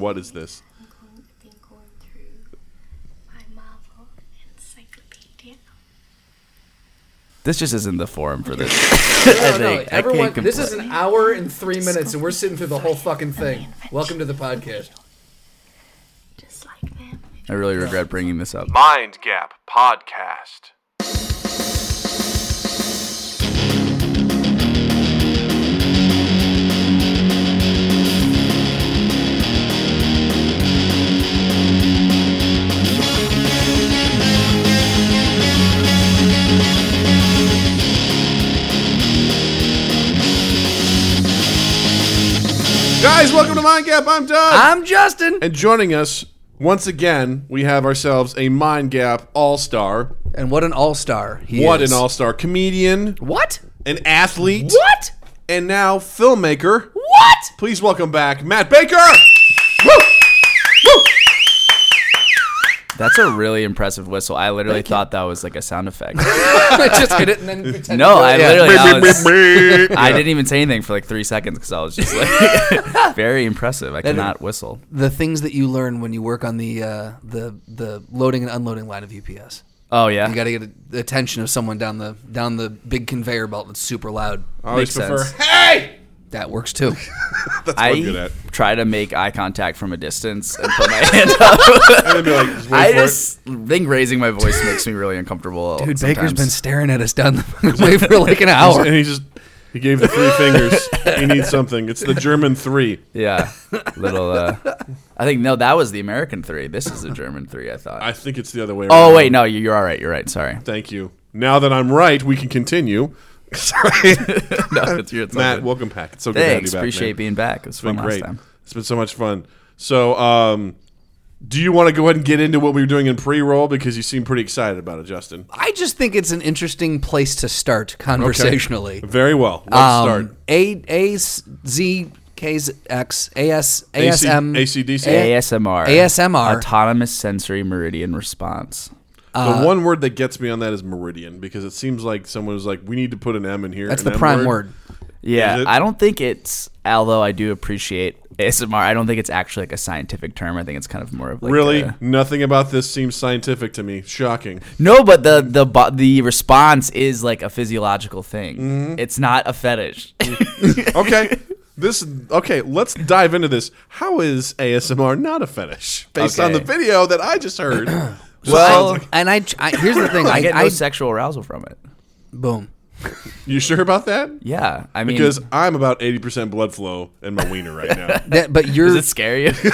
What is this? I'm going, I've been going through my Marvel encyclopedia. This just isn't the forum for this. No, I no, think. I everyone. can't This is an hour and three minutes, and we're sitting through the whole fucking thing. Welcome to the podcast. Just like them. I really regret bringing this up. Mind Gap Podcast. Guys, welcome to Mind Gap. I'm Doug. I'm Justin. and joining us once again, we have ourselves a Mind Gap All Star. And what an all star he What is. an all star comedian, What? an athlete, What? and now filmmaker. What? Please welcome back Matt Baker. That's a really impressive whistle. I literally thought that was like a sound effect. Just hit it and then pretend. No, to I it. literally I, was, Beep. I didn't even say anything for like three seconds because I was just like very impressive. I cannot whistle. the things that you learn when you work on the uh, the the loading and unloading line of UPS. Oh yeah, You got to get the attention of someone down the down the big conveyor belt that's super loud. I always Makes prefer. sense. Hey, That works too. that's what I'm good at. try to make eye contact from a distance and put my hand up. And then be like, just I for it. just think raising my voice makes me really uncomfortable. Dude, sometimes. Baker's been staring at us down the way for like an hour. and he just he gave the three fingers. he needs something. It's the German three. yeah, little. Uh, I think no, that was the American three. This is the German three. I thought. I think it's the other way. around. oh wait, no, you- you're all right. You're right. Sorry. Thank you. Now that I'm right, we can continue. Sorry, No, it's, it's Matt. good. Welcome back. It's so good to have Thanks. you back. Appreciate man. being back. It was It's been great. last time. It's been so much fun. So, um, do you want to go ahead and get into what we were doing in pre-roll because you seem pretty excited about it, Justin? I just think it's an interesting place to start conversationally. Very well. Let's Um, start. A A S Z K X A S A S M ACDC? ASMR. ASMR. Autonomous Sensory Meridian Response. Uh, the one word that gets me on that is meridian because it seems like someone was like, "We need to put an M in here." That's the prime word. Yeah, I don't think it's. Although I do appreciate ASMR, I don't think it's actually like a scientific term. I think it's kind of more of like really, a- nothing about this seems scientific to me. Shocking. no, but the the the response is like a physiological thing. Mm-hmm. It's not a fetish. Okay. This okay. Let's dive into this. How is ASMR not a fetish based on the video that I just heard? well, And I, I here's the thing. I I, get no I sexual arousal from it. boom. you sure about that? Yeah, I mean, Because I'm about eighty percent blood flow in my wiener right now. That, but you're. does it scare you?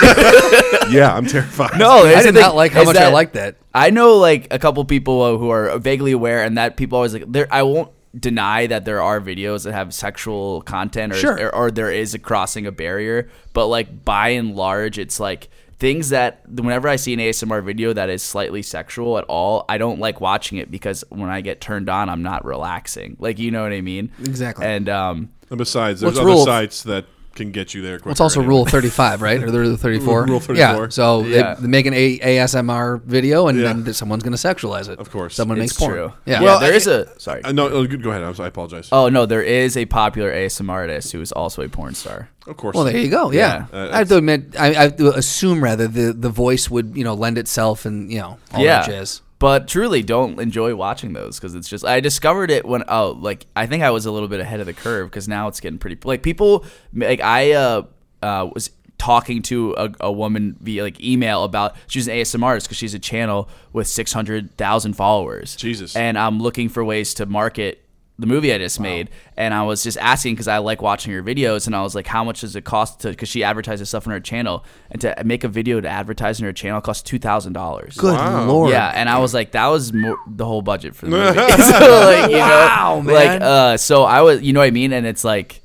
yeah, I'm terrified. no, I did the not like how much I that- liked that. I know like a couple people uh, who are vaguely aware, and that people always like there. I won't deny that there are videos that have sexual content, or, Sure. or, or there is a crossing a barrier. But like by and large, it's like things that whenever I see an ASMR video that is slightly sexual at all, I don't like watching it because when I get turned on, I'm not relaxing. Like you know what I mean? Exactly. And um, And besides, there's other rule- sites that can get you there. Quicker It's also anyway. Rule 35, right? Or the Rule 34? Rule 34. Yeah. So Yeah. They, they make an a- ASMR video, and Yeah. then someone's going to sexualize it. Of course. Someone it's makes porn. true. Yeah. Well, Well, there I- is a sorry. Uh, no, oh, go ahead. I'm sorry, I apologize. Oh no, there is a popular ASMR artist who is also a porn star. of course. Well, there you go. Yeah, Yeah. Uh, I have to admit, I, I have to assume rather the the voice would you know lend itself and you know all yeah. that jazz. But truly, don't enjoy watching those because it's just. I discovered it when oh, like I think I was a little bit ahead of the curve because now it's getting pretty like people like I uh, uh was talking to a, a woman via like email about she's an ASMR artist because she's a channel with six hundred thousand followers. Jesus. and I'm looking for ways to market the movie I just made, and I was just asking because I like watching her videos, and I was like, how much does it cost to? Because she advertises stuff on her channel, and to make a video to advertise on her channel costs two thousand dollars. Good Wow. lord. Yeah, and I was like, that was more, the whole budget for the movie. so like, you Wow, know, man. like, uh, so I was, you know what I mean? And it's like,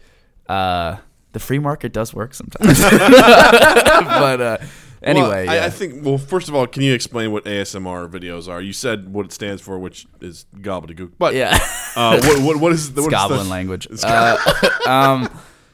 uh, the free market does work sometimes. but uh, anyway, Well, I, yeah. I think. Well, first of all, can you explain what ASMR videos are? You said what it stands for, which is gobbledygook. But yeah. uh, what, what what is the It's what goblin the- language. Uh, um,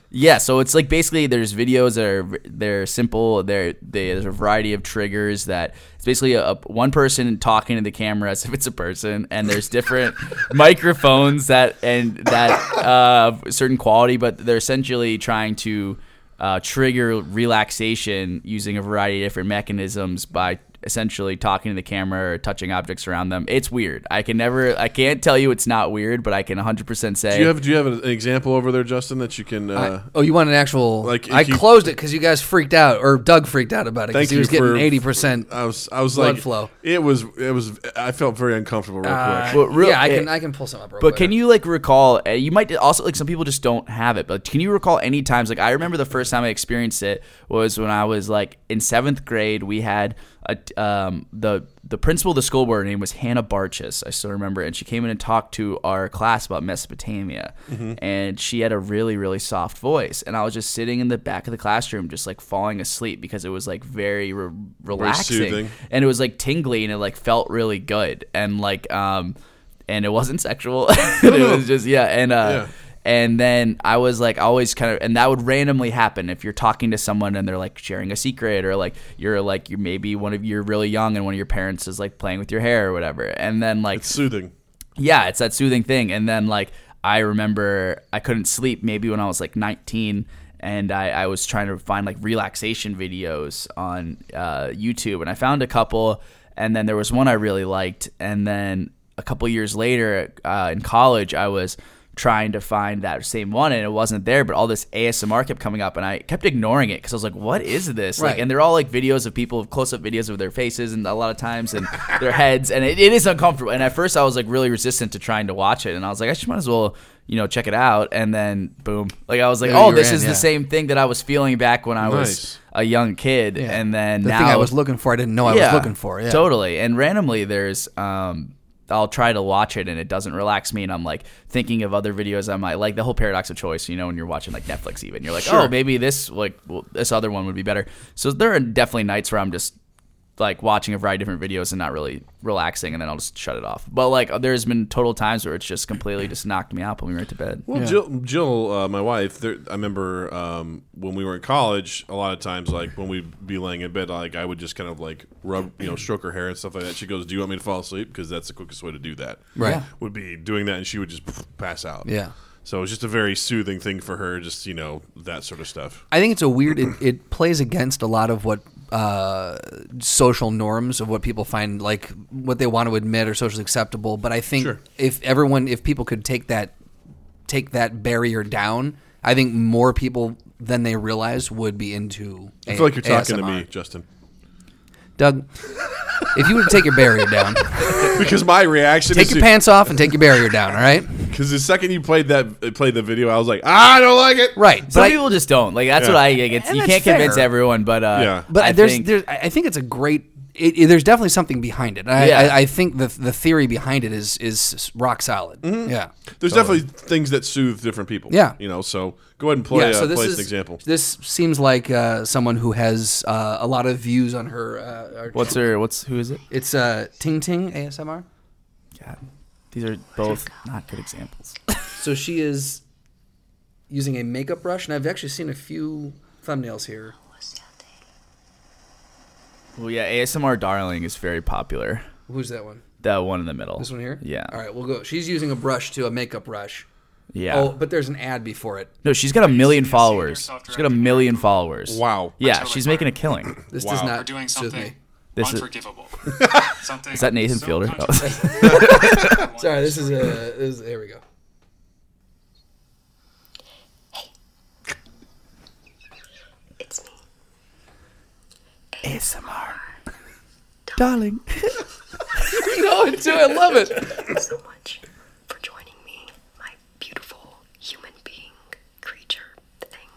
yeah, so it's like basically there's videos that are they're simple. They're they, there's a variety of triggers that it's basically a, a- one person talking to the camera as if it's a person, and there's different microphones that and that uh, certain quality, but they're essentially trying to uh, trigger relaxation using a variety of different mechanisms by essentially talking to the camera or touching objects around them. It's weird. I can never, I can't tell you it's not weird, but I can 100% say. Do you have Do you have an example over there, Justin, that you can? Uh, oh, you want an actual? Like, I you- closed it because you guys freaked out, or Doug freaked out about it because he was getting for- eighty percent. I was I was Blood like flow. It was it was I felt very uncomfortable real quick. Well, real- yeah, I can I can pull some up. Real But quick. can you like recall? Uh, you might also like some people just don't have it. But can you recall any times? Like I remember the first time I experienced it was when I was like in seventh grade. We had a um, the the principal of the school board her name was Hannah Barchis. I still remember, it, and she came in and talked to our class about Mesopotamia, and she had a really really soft voice. And I was just sitting in the back of the classroom, just like falling asleep because it was like very re- relaxing soothing. and it was like tingly and it like felt really good and like um and it wasn't sexual it was just yeah and uh Yeah. And then I was like always kind of and that would randomly happen if you're talking to someone and they're like sharing a secret or like you're like you're maybe one of you're really young and one of your parents is like playing with your hair or whatever and then like It's soothing. yeah, it's that soothing thing. And then like I remember I couldn't sleep maybe when I was like 19 and I, I was trying to find like relaxation videos on uh, YouTube and I found a couple and then there was one I really liked and then a couple years later uh, in college I was trying to find that same one and it wasn't there but all this ASMR kept coming up and I kept ignoring it because I was like what is this like and they're all like videos of people close up videos of their faces and a lot of times and their heads and it, it is uncomfortable and at first I was like really resistant to trying to watch it and I was like I just might as well you know check it out and then boom like I was like Yeah, oh this ran, is yeah. the same thing that I was feeling back when I Nice. was a young kid and then the now thing I was looking for, I didn't know I was looking for. Yeah, Totally. And randomly there's um I'll try to watch it and it doesn't relax me and I'm like thinking of other videos I might like the whole paradox of choice, you know, when you're watching like Netflix even. You're like, oh, Sure. "Oh, maybe this like well, this other one would be better." So there are definitely nights where I'm just like watching a variety of different videos and not really relaxing and then I'll just shut it off. But like there's been total times where it's just completely just knocked me out, put me right to bed. Well, Jill, Jill, uh, my wife. There, I remember um, when we were in college. A lot of times, like when we'd be laying in bed, like I would just kind of like rub, you know, stroke her hair and stuff like that. She goes, "Do you want me to fall asleep?" Because that's the quickest way to do that. Right. Yeah. Would be doing that, and she would just pass out. Yeah. So it's just a very soothing thing for her. Just you know that sort of stuff. I think it's a weird. It, it plays against a lot of what uh, social norms of what people find like what they want to admit or socially acceptable. But I think Sure. if everyone, if people could take that, take that barrier down, I think more people than they realize would be into. I feel like you're talking to me, Justin, Doug. if you would take your barrier down, because my reaction is take is your pants off and take your barrier down. All right. Because the second you played that, played the video, I was like, I don't like it. Right. But Some I- people just don't. Like that's Yeah. what I like, it's, And you can't convince everyone, but uh Yeah. But I there's, think- there's, I I think it's a great. It, it- there's definitely something behind it. I, Yeah. I, I think the the theory behind it is is rock solid. Yeah. There's definitely things that soothe different people. Yeah. You know, so go ahead and play, yeah. So uh, this play is an example. This seems like uh, someone who has uh, a lot of views on her. Uh, what's her what's who is it? It's uh, Ting Ting ASMR. God. These are both not good examples. So she is using a makeup brush, and I've actually seen a few thumbnails here. Well, yeah, ASMR Darling is very popular. Who's that one? That one in the middle. This one here. Yeah. All right, we'll go. She's using a brush to a makeup brush. Yeah. Oh, but there's an ad before it. no, she's got a million followers. She's got a million followers. Wow. Yeah, she's making a killing. This Wow. does We're not doing soothe something me. This is- something Is that Nathan so Fielder? Oh. Sorry, this is a. This is, there we go. Hey. It's me. ASMR. Darling. no, I do. I love it. Thank you so much for joining me, my beautiful human being creature thing.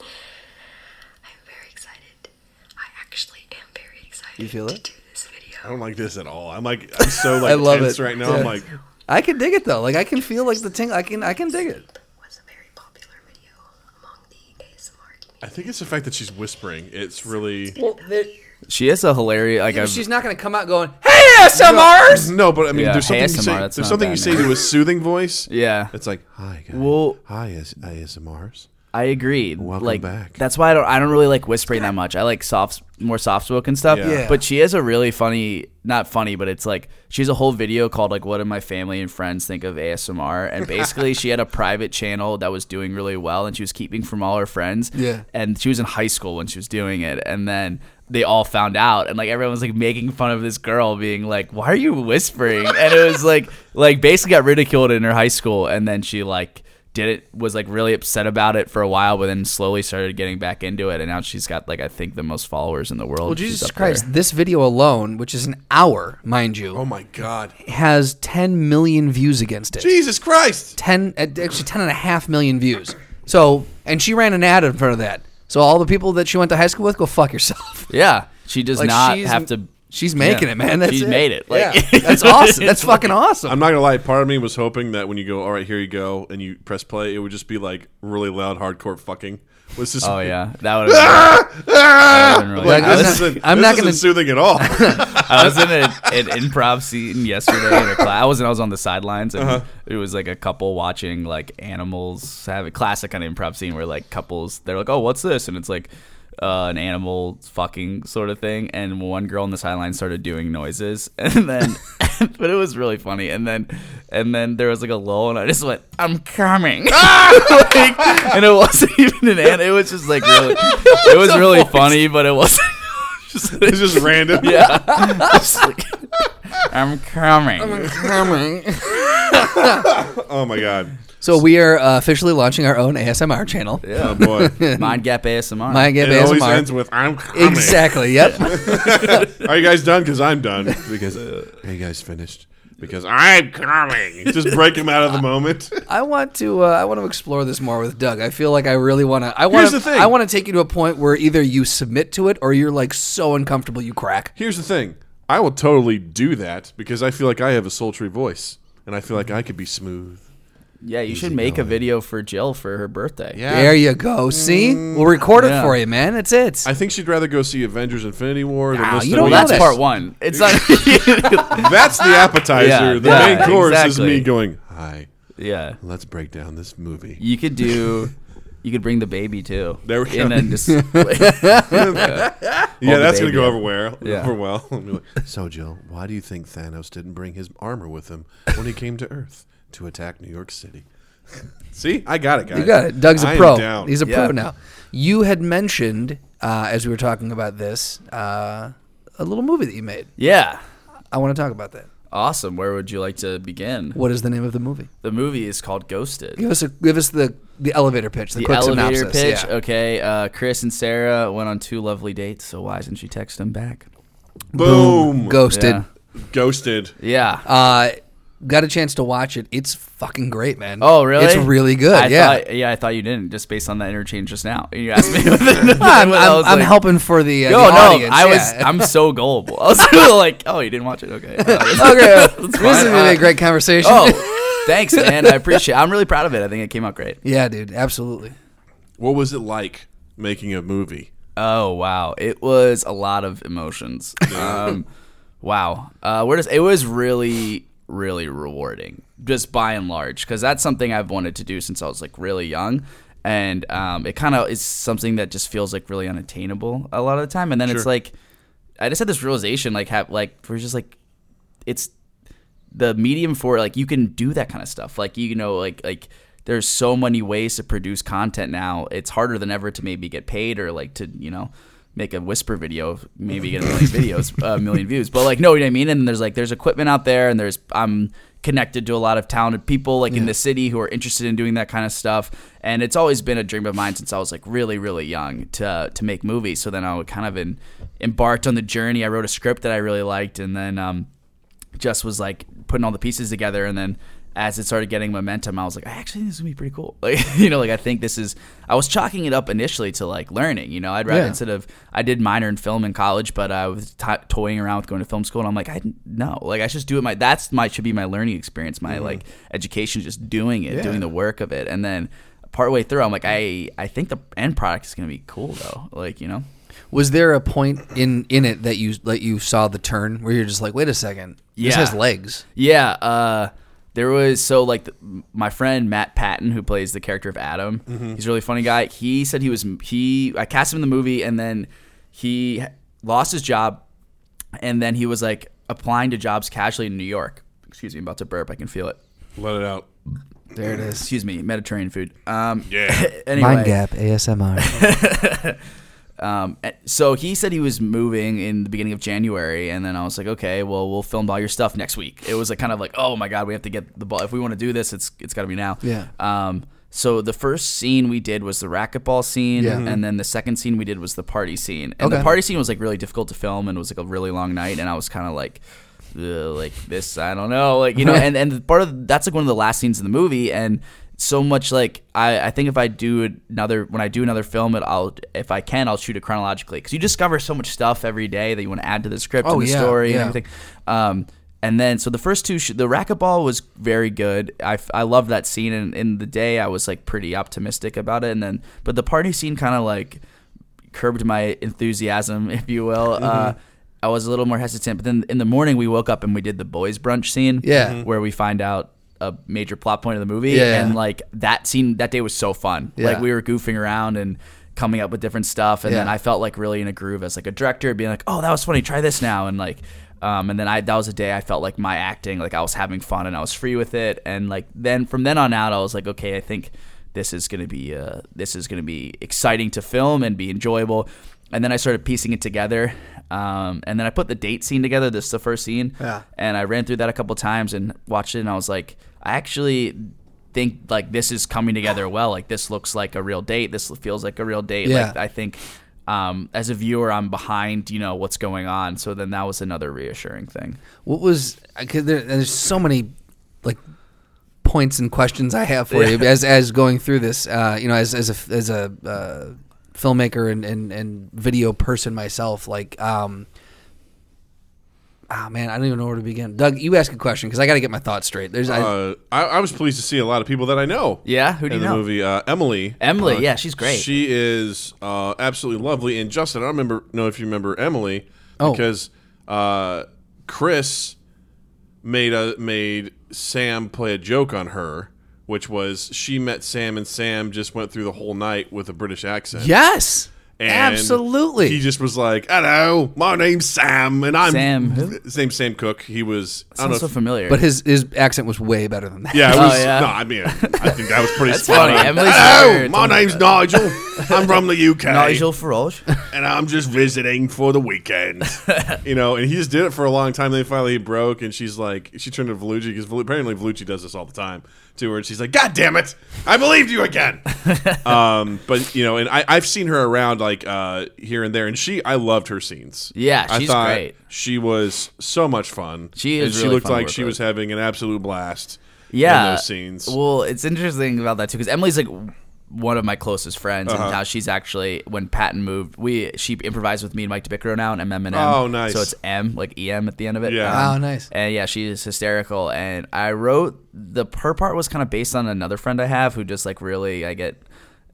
I'm very excited. I actually am very excited You feel it? do this video. I don't like this at all. I'm like, I'm so like I love tense it. right now. Yeah. I'm like, I can dig it though. Like I can feel like the ting. I can. I can dig it. was a very popular video among the ASMR community. I think it's the fact that she's whispering. It's really Well, She is a hilarious like I've, she's not going to come out going, "Hey, SMRs." no, but I mean, Yeah, there's something hey, you say. There's something bad, you say to a soothing voice. Yeah. It's like, hi guys. Well- hi AS- ASMRs. I agree. Welcome like back. that's why I don't I don't really like whispering that much. I like soft more soft spoken stuff. Yeah. Yeah. But she has a really funny not funny, but it's like she has a whole video called like what do my family and friends think of ASMR and basically she had a private channel that was doing really well and she was keeping from all her friends. Yeah. And she was in high school when she was doing it and then they all found out and like everyone was like making fun of this girl being like why are you whispering and it was like like basically got ridiculed in her high school and then she like did it was like really upset about it for a while but then slowly started getting back into it and now she's got like i think the most followers in the world Well, Jesus Christ, there. this video alone, which is an hour, mind you, Oh my god. has 10 million views against it. Jesus Christ. 10 uh, actually 10 and a half million views. So, and she ran an ad in front of that. So all the people that she went to high school with, go fuck yourself. yeah she does Like, not have to She's making Yeah. it, man. That's She's it. made it. Like- yeah. That's awesome. That's fucking awesome. I'm not gonna lie. Part of me was hoping that when you go, all right, here you go, and you press play, it would just be like really loud, hardcore fucking. Was this? oh yeah that would have been, that would've been really Like, I I'm This isn't, I'm this not isn't gonna- soothing at all. I was in a, an improv scene yesterday in a class. I wasn't. I was on the sidelines, and Uh-huh. it was like a couple watching like animals have a classic kind of improv scene where like couples they're like, "Oh, what's this?" and it's like uh, an animal fucking sort of thing. And one girl on the sideline started doing noises, and then, but it was really funny. And then, and then there was like a lull, and I just went, "I'm coming," like, and it wasn't even an an. It was just like really, it was really funny, but it wasn't. just- it's just random. yeah. Just like, I'm coming. Oh my god. So we are uh, officially launching our own ASMR channel. Oh boy. Mind Gap ASMR. My Gap it always ASMR. ends with "I'm coming." Exactly. Yep. Are you guys done? Because I'm done. Because are you guys finished? Because I'm coming. Just break him out of the moment. I want to. Uh, I want to explore this more with Doug. I feel like I really want to. I want Here's to. the thing. I want to take you to a point where either you submit to it or you're like so uncomfortable you crack. Here's the thing. I will totally do that because I feel like I have a sultry voice, and I feel like I could be smooth. Yeah, you should make a video for Jill for her birthday. Yeah. There you go. See, we'll record it Yeah. for you, man. That's it. I think she'd rather go see Avengers: Infinity War than Nah, listen you to don't me. Well, that's this. part one. It's not. That's the appetizer. Yeah, the yeah, main course is me going, "Hi, yeah, let's break down this movie." you could do. You could bring the baby too. There we go. And go. then just yeah, the that's gonna baby go up. over well. Yeah. Over well. I'll like, so, Jill, why do you think Thanos didn't bring his armor with him when he came to Earth to attack New York City? See, I got it, guys. You got it. Doug's a I am pro. down. He's a Yeah. pro now. You had mentioned uh, as we were talking about this uh, a little movie that you made. yeah, I want to talk about that. awesome. Where would you like to begin? What is the name of the movie? The movie is called Ghosted. Give us a give us the the elevator pitch, the, the quick elevator synopsis. pitch. Yeah. Okay, uh, Chris and Sarah went on two lovely dates. So why doesn't she text him back? Boom. Ghosted. Yeah. Ghosted. Yeah. Uh, got a chance to watch it. It's fucking great, man. Oh, really? It's really good. I yeah. Thought, yeah, I thought you didn't, just based on that interchange just now. You asked me. I'm, I I'm, was I'm like, helping for the, uh, No, the no, audience. I was. yeah. I'm so gullible. I was really like, oh, you didn't watch it? Okay. Uh, okay. this is fine. gonna be a great conversation. oh, thanks, man. I appreciate. it. I'm really proud of it. I think it came out great. yeah, dude. Absolutely. What was it like making a movie? Oh wow, it was a lot of emotions. Um, wow, uh, where does it was really really rewarding, just by and large, because that's something I've wanted to do since I was like really young, and um, it kind of is something that just feels like really unattainable a lot of the time, and then it's like I just had this realization, like have like we're just like it's the medium for like you can do that kind of stuff. Like you know like like there's so many ways to produce content now. It's harder than ever to maybe get paid or like to you know make a whisper video maybe get a million videos a million views. But like no you know what i mean? And there's like there's equipment out there and there's i'm connected to a lot of talented people like in the city who are interested in doing that kind of stuff. And it's always been a dream of mine since i was like really really young to to make movies. So then i would kind of in, embarked on the journey. I wrote a script that i really liked and then um just was like putting all the pieces together. And then as it started getting momentum i was like i actually think this is gonna be pretty cool. Like you know like i think this is i was chalking it up initially to like learning you know? I'd rather Yeah. instead of i did minor in film in college but i was t- toying around with going to film school and i'm like i no. Like i should just do it my that's my should be my learning experience my like education just doing it doing the work of it. And then partway through i'm like i i think the end product is gonna be cool though like you know? Was there a point in in it that you that you saw the turn where you're just like, wait a second, this has legs? Yeah, uh, There was so like the, my friend Matt Patton who plays the character of Adam. Mm-hmm. He's a really funny guy. He said he was he I cast him in the movie and then he lost his job and then he was like applying to jobs casually in New York. Excuse me, I'm about to burp. I can feel it. Let it out. There it is. Excuse me, Mediterranean food. Um, Yeah. anyway, Mind Gap ASMR. Um, eh, so he said he was moving in the beginning of January, and then I was like, okay, well, we'll film all your stuff next week. It was like kind of like, oh my god, we have to get the ball. If we want to do this, it's it's got to be now. Yeah. Um. So the first scene we did was the racquetball scene, Yeah. and then the second scene we did was the party scene. And Okay. the party scene was like really difficult to film, and it was like a really long night, and I was kind of like. "Ugh, like this, I don't know, like you know, and and part of that's like one of the last scenes in the movie, and so much like I, I think if I do another when I do another film, it I'll if I can I'll shoot it chronologically because you discover so much stuff every day that you want to add to the script Oh, and the yeah, story yeah. and everything. Um, and then so the first two, sh- the racquetball was very good. I, I loved that scene, and in the day I was like pretty optimistic about it. And then but the party scene kind of like curbed my enthusiasm, if you will. Uh, Mm-hmm. I was a little more hesitant, but then in the morning we woke up and we did the boys brunch scene, Yeah. Mhm. where we find out a major plot point of the movie, Yeah. and like that scene that day was so fun. Like we were goofing around and coming up with different stuff, and then I felt like really in a groove as like a director, being like, "Oh, that was funny. Try this now," and like. Um, and then I that was a day I felt like my acting like I was having fun and I was free with it and like then from then on out I was like okay I think this is gonna be uh, this is gonna be exciting to film and be enjoyable and then I started piecing it together um, and then I put the date scene together this is the first scene Yeah. and I ran through that a couple times and watched it and I was like I actually think like this is coming together well like this looks like a real date this feels like a real date Yeah. like I think um, as a viewer I'm behind you know what's going on so then that was another reassuring thing What was? Cause there, there's so many like points and questions I have for you as as going through this. Uh, you know, as as a as a uh, filmmaker and, and and video person myself, like. um Ah man, I don't even know where to begin. Doug, you ask a question because I got to get my thoughts straight. There's, I, Uh, I, I was pleased to see a lot of people that I know. Yeah? Who do in you the know? movie? Uh, Emily. Emily, Uh, yeah, she's great. She is uh, absolutely lovely. And Justin, I don't remember know if you remember Emily Oh. because uh, Chris made a made Sam play a joke on her, which was she met Sam and Sam just went through the whole night with a British accent. yes, And absolutely. He just was like, "Hello, my name's Sam, and I'm Sam who? His name's Sam Cook. He was I don't know. Sounds so if- familiar. but his his accent was way better than that. yeah, it Oh, was. yeah. No, I mean, I think that was pretty. That's spot funny. on. Emily's Hello, weird. my name's Nigel. I'm from the UK, Nigel Farage. and I'm just visiting for the weekend. you know, and he just did it for a long time. Then finally he broke, and she's like, she turned to Vellucci because apparently Vellucci does this all the time to her, and she's like, "God damn it, I believed you again." um, but you know, and I, I've seen her around like uh, here and there, and she, I loved her scenes. Yeah, I she's thought great. She was so much fun. She and is she really looked fun to like work she with. was having an absolute blast. yeah, in those scenes. Well, it's interesting about that too because Emily's like one of my closest friends, Uh-huh. and how she's actually when Patton moved, we she improvised with me and Mike DeBiccaro now and M and M. Oh, nice. So it's M like E M at the end of it. Yeah. Oh, nice. And yeah, she's hysterical. And I wrote the her part was kind of based on another friend I have who just like really I get.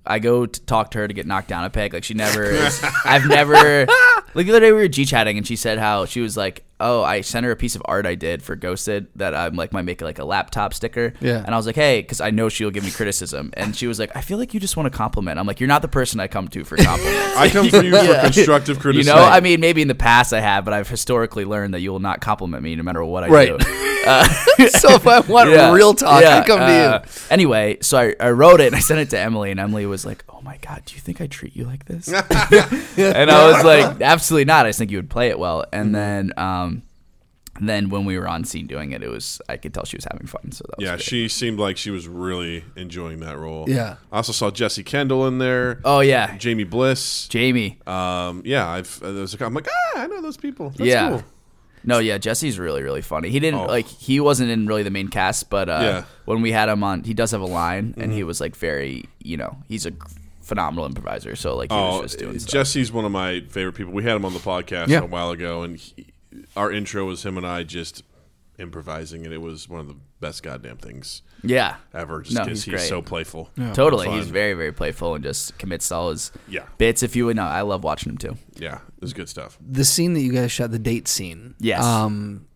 I go to talk to her to get knocked down a peg. Like she never is. I've never. Like the other day we were g chatting and she said how she was like, "Oh, I sent her a piece of art I did for Ghosted that I'm like might make like a laptop sticker." Yeah. And I was like, "Hey," because I know she'll give me criticism. And she was like, "I feel like you just want a compliment." I'm like, "You're not the person I come to for compliments." I come for you for constructive criticism. you know, I mean, maybe in the past I have, but I've historically learned that you will not compliment me no matter what I Right. do. so if I want Yeah. real talk, Yeah, I come to uh, you. Anyway, so I, I wrote it and I sent it to Emily, and Emily was like, "Oh my god, do you think I treat you like this?" and I was like, "Absolutely not. I just think you would play it well." Mm-hmm. And then, um, then when we were on scene doing it, it was I could tell she was having fun. So that Yeah, great. she seemed like she was really enjoying that role. Yeah. I also saw Jesse Kendall in there. Oh yeah, Jamie Bliss. Jamie. Um, yeah, I've uh, there was a, I'm like, ah, I know those people. That's yeah. cool. No, yeah, Jesse's really, really funny. He didn't Oh. like he wasn't in really the main cast, but uh, Yeah. when we had him on, he does have a line, and Mm-hmm. he was like very, you know, he's a phenomenal improviser. So like he Oh, was just doing stuff. Jesse's one of my favorite people. We had him on the podcast Yeah. a while ago, and he, our intro was him and I just improvising, and it was one of the best goddamn things yeah, ever. Just No, 'cause he's he's, great. so playful. totally. Fun. He's very, very playful and just commits to all his Yeah. bits. If you would know, I love watching him too. Yeah, it was good stuff. The scene that you guys shot, the date scene. Yes. Um,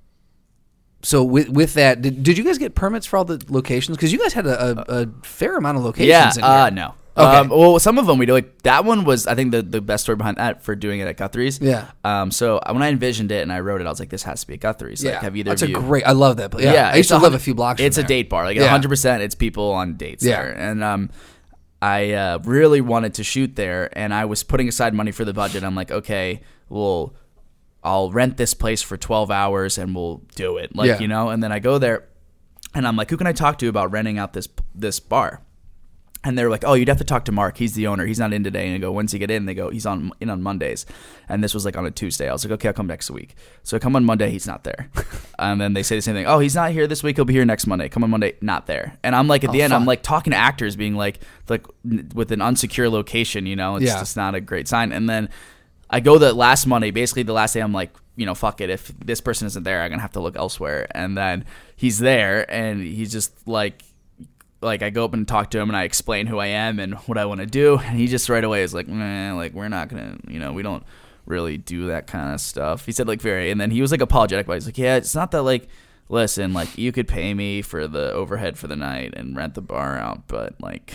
so with with that, did, did you guys get permits for all the locations? Because you guys had a, a, a fair amount of locations. Yeah, in uh, no. Okay. Um, well, some of them we do. Like that one was, I think, the, the best story behind that for doing it at Guthrie's. Yeah. Um. So when I envisioned it and I wrote it, I was like, this has to be at Guthrie's. Like, yeah, have either that's of a you? great. I love that place. Yeah, I used to live a few blocks. from It's a there. date bar, like Yeah. hundred percent. It's people on dates Yeah. there, and um, I uh, really wanted to shoot there, and I was putting aside money for the budget. I'm like, okay, well, I'll rent this place for twelve hours, and we'll do it, like Yeah. you know. And then I go there, and I'm like, who can I talk to about renting out this this bar? And they're like, "Oh, you'd have to talk to Mark. He's the owner. He's not in today." And I go, "When's he get in?" They go, "He's on in on Mondays." And this was like on a Tuesday. I was like, "Okay, I'll come next week." So I come on Monday. He's not there. and then they say the same thing. "Oh, he's not here this week. He'll be here next Monday." Come on Monday, not there. And I'm like, at oh, the end, I'm like talking to actors, being like, like with an unsecure location. You know, it's Yeah. just not a great sign. And then I go the last Monday, basically the last day. I'm like, you know, fuck it. If this person isn't there, I'm gonna have to look elsewhere. And then he's there, and he's just like, like I go up and talk to him, and I explain who I am and what I want to do, and he just right away is like, nah, like we're not gonna, you know, we don't really do that kind of stuff. He said like very, and then he was like apologetic, but he's like, yeah, it's not that like. Listen, like you could pay me for the overhead for the night and rent the bar out, but like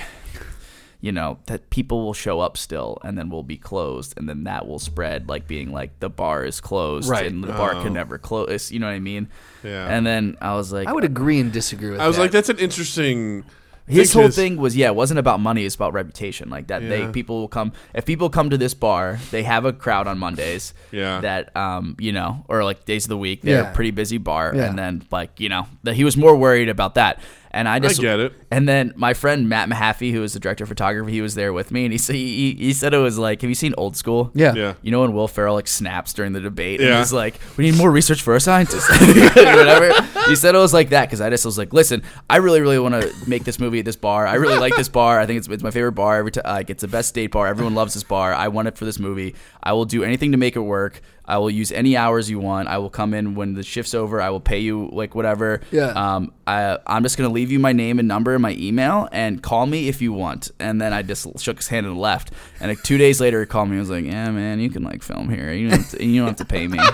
you know that people will show up still and then we'll be closed and then that will spread like being like the bar is closed Right. and the bar Oh. can never close you know what i mean Yeah. and then i was like I would agree and disagree with. That. I was that. like, that's an interesting. his whole thing was yeah it wasn't about money it's about reputation like that they people will come if people come to this bar they have a crowd on mondays Yeah. that um you know or like days of the week they're Yeah. a pretty busy bar Yeah. and then like you know that he was more worried about that and i just get it. and then my friend matt mahaffey who is the director of photography he was there with me and he said he, he said it was like have you seen old school yeah, Yeah. you know when Will Ferrell like snaps during the debate and Yeah. he's like, "We need more research for our scientists," whatever. He said it was like that because I just was like, "Listen, I really, really want to make this movie at this bar. I really like this bar. I think it's, it's my favorite bar. Every time, like, it's the best date bar. Everyone loves this bar. I want it for this movie. I will do anything to make it work. I will use any hours you want. I will come in when the shift's over. I will pay you like whatever. Yeah. Um, I I'm just gonna leave you my name and number and my email and call me if you want. And then I just shook his hand and left. And like two days later, he called me. and was like, "Yeah, man, you can like film here. You don't have to, you don't have to pay me."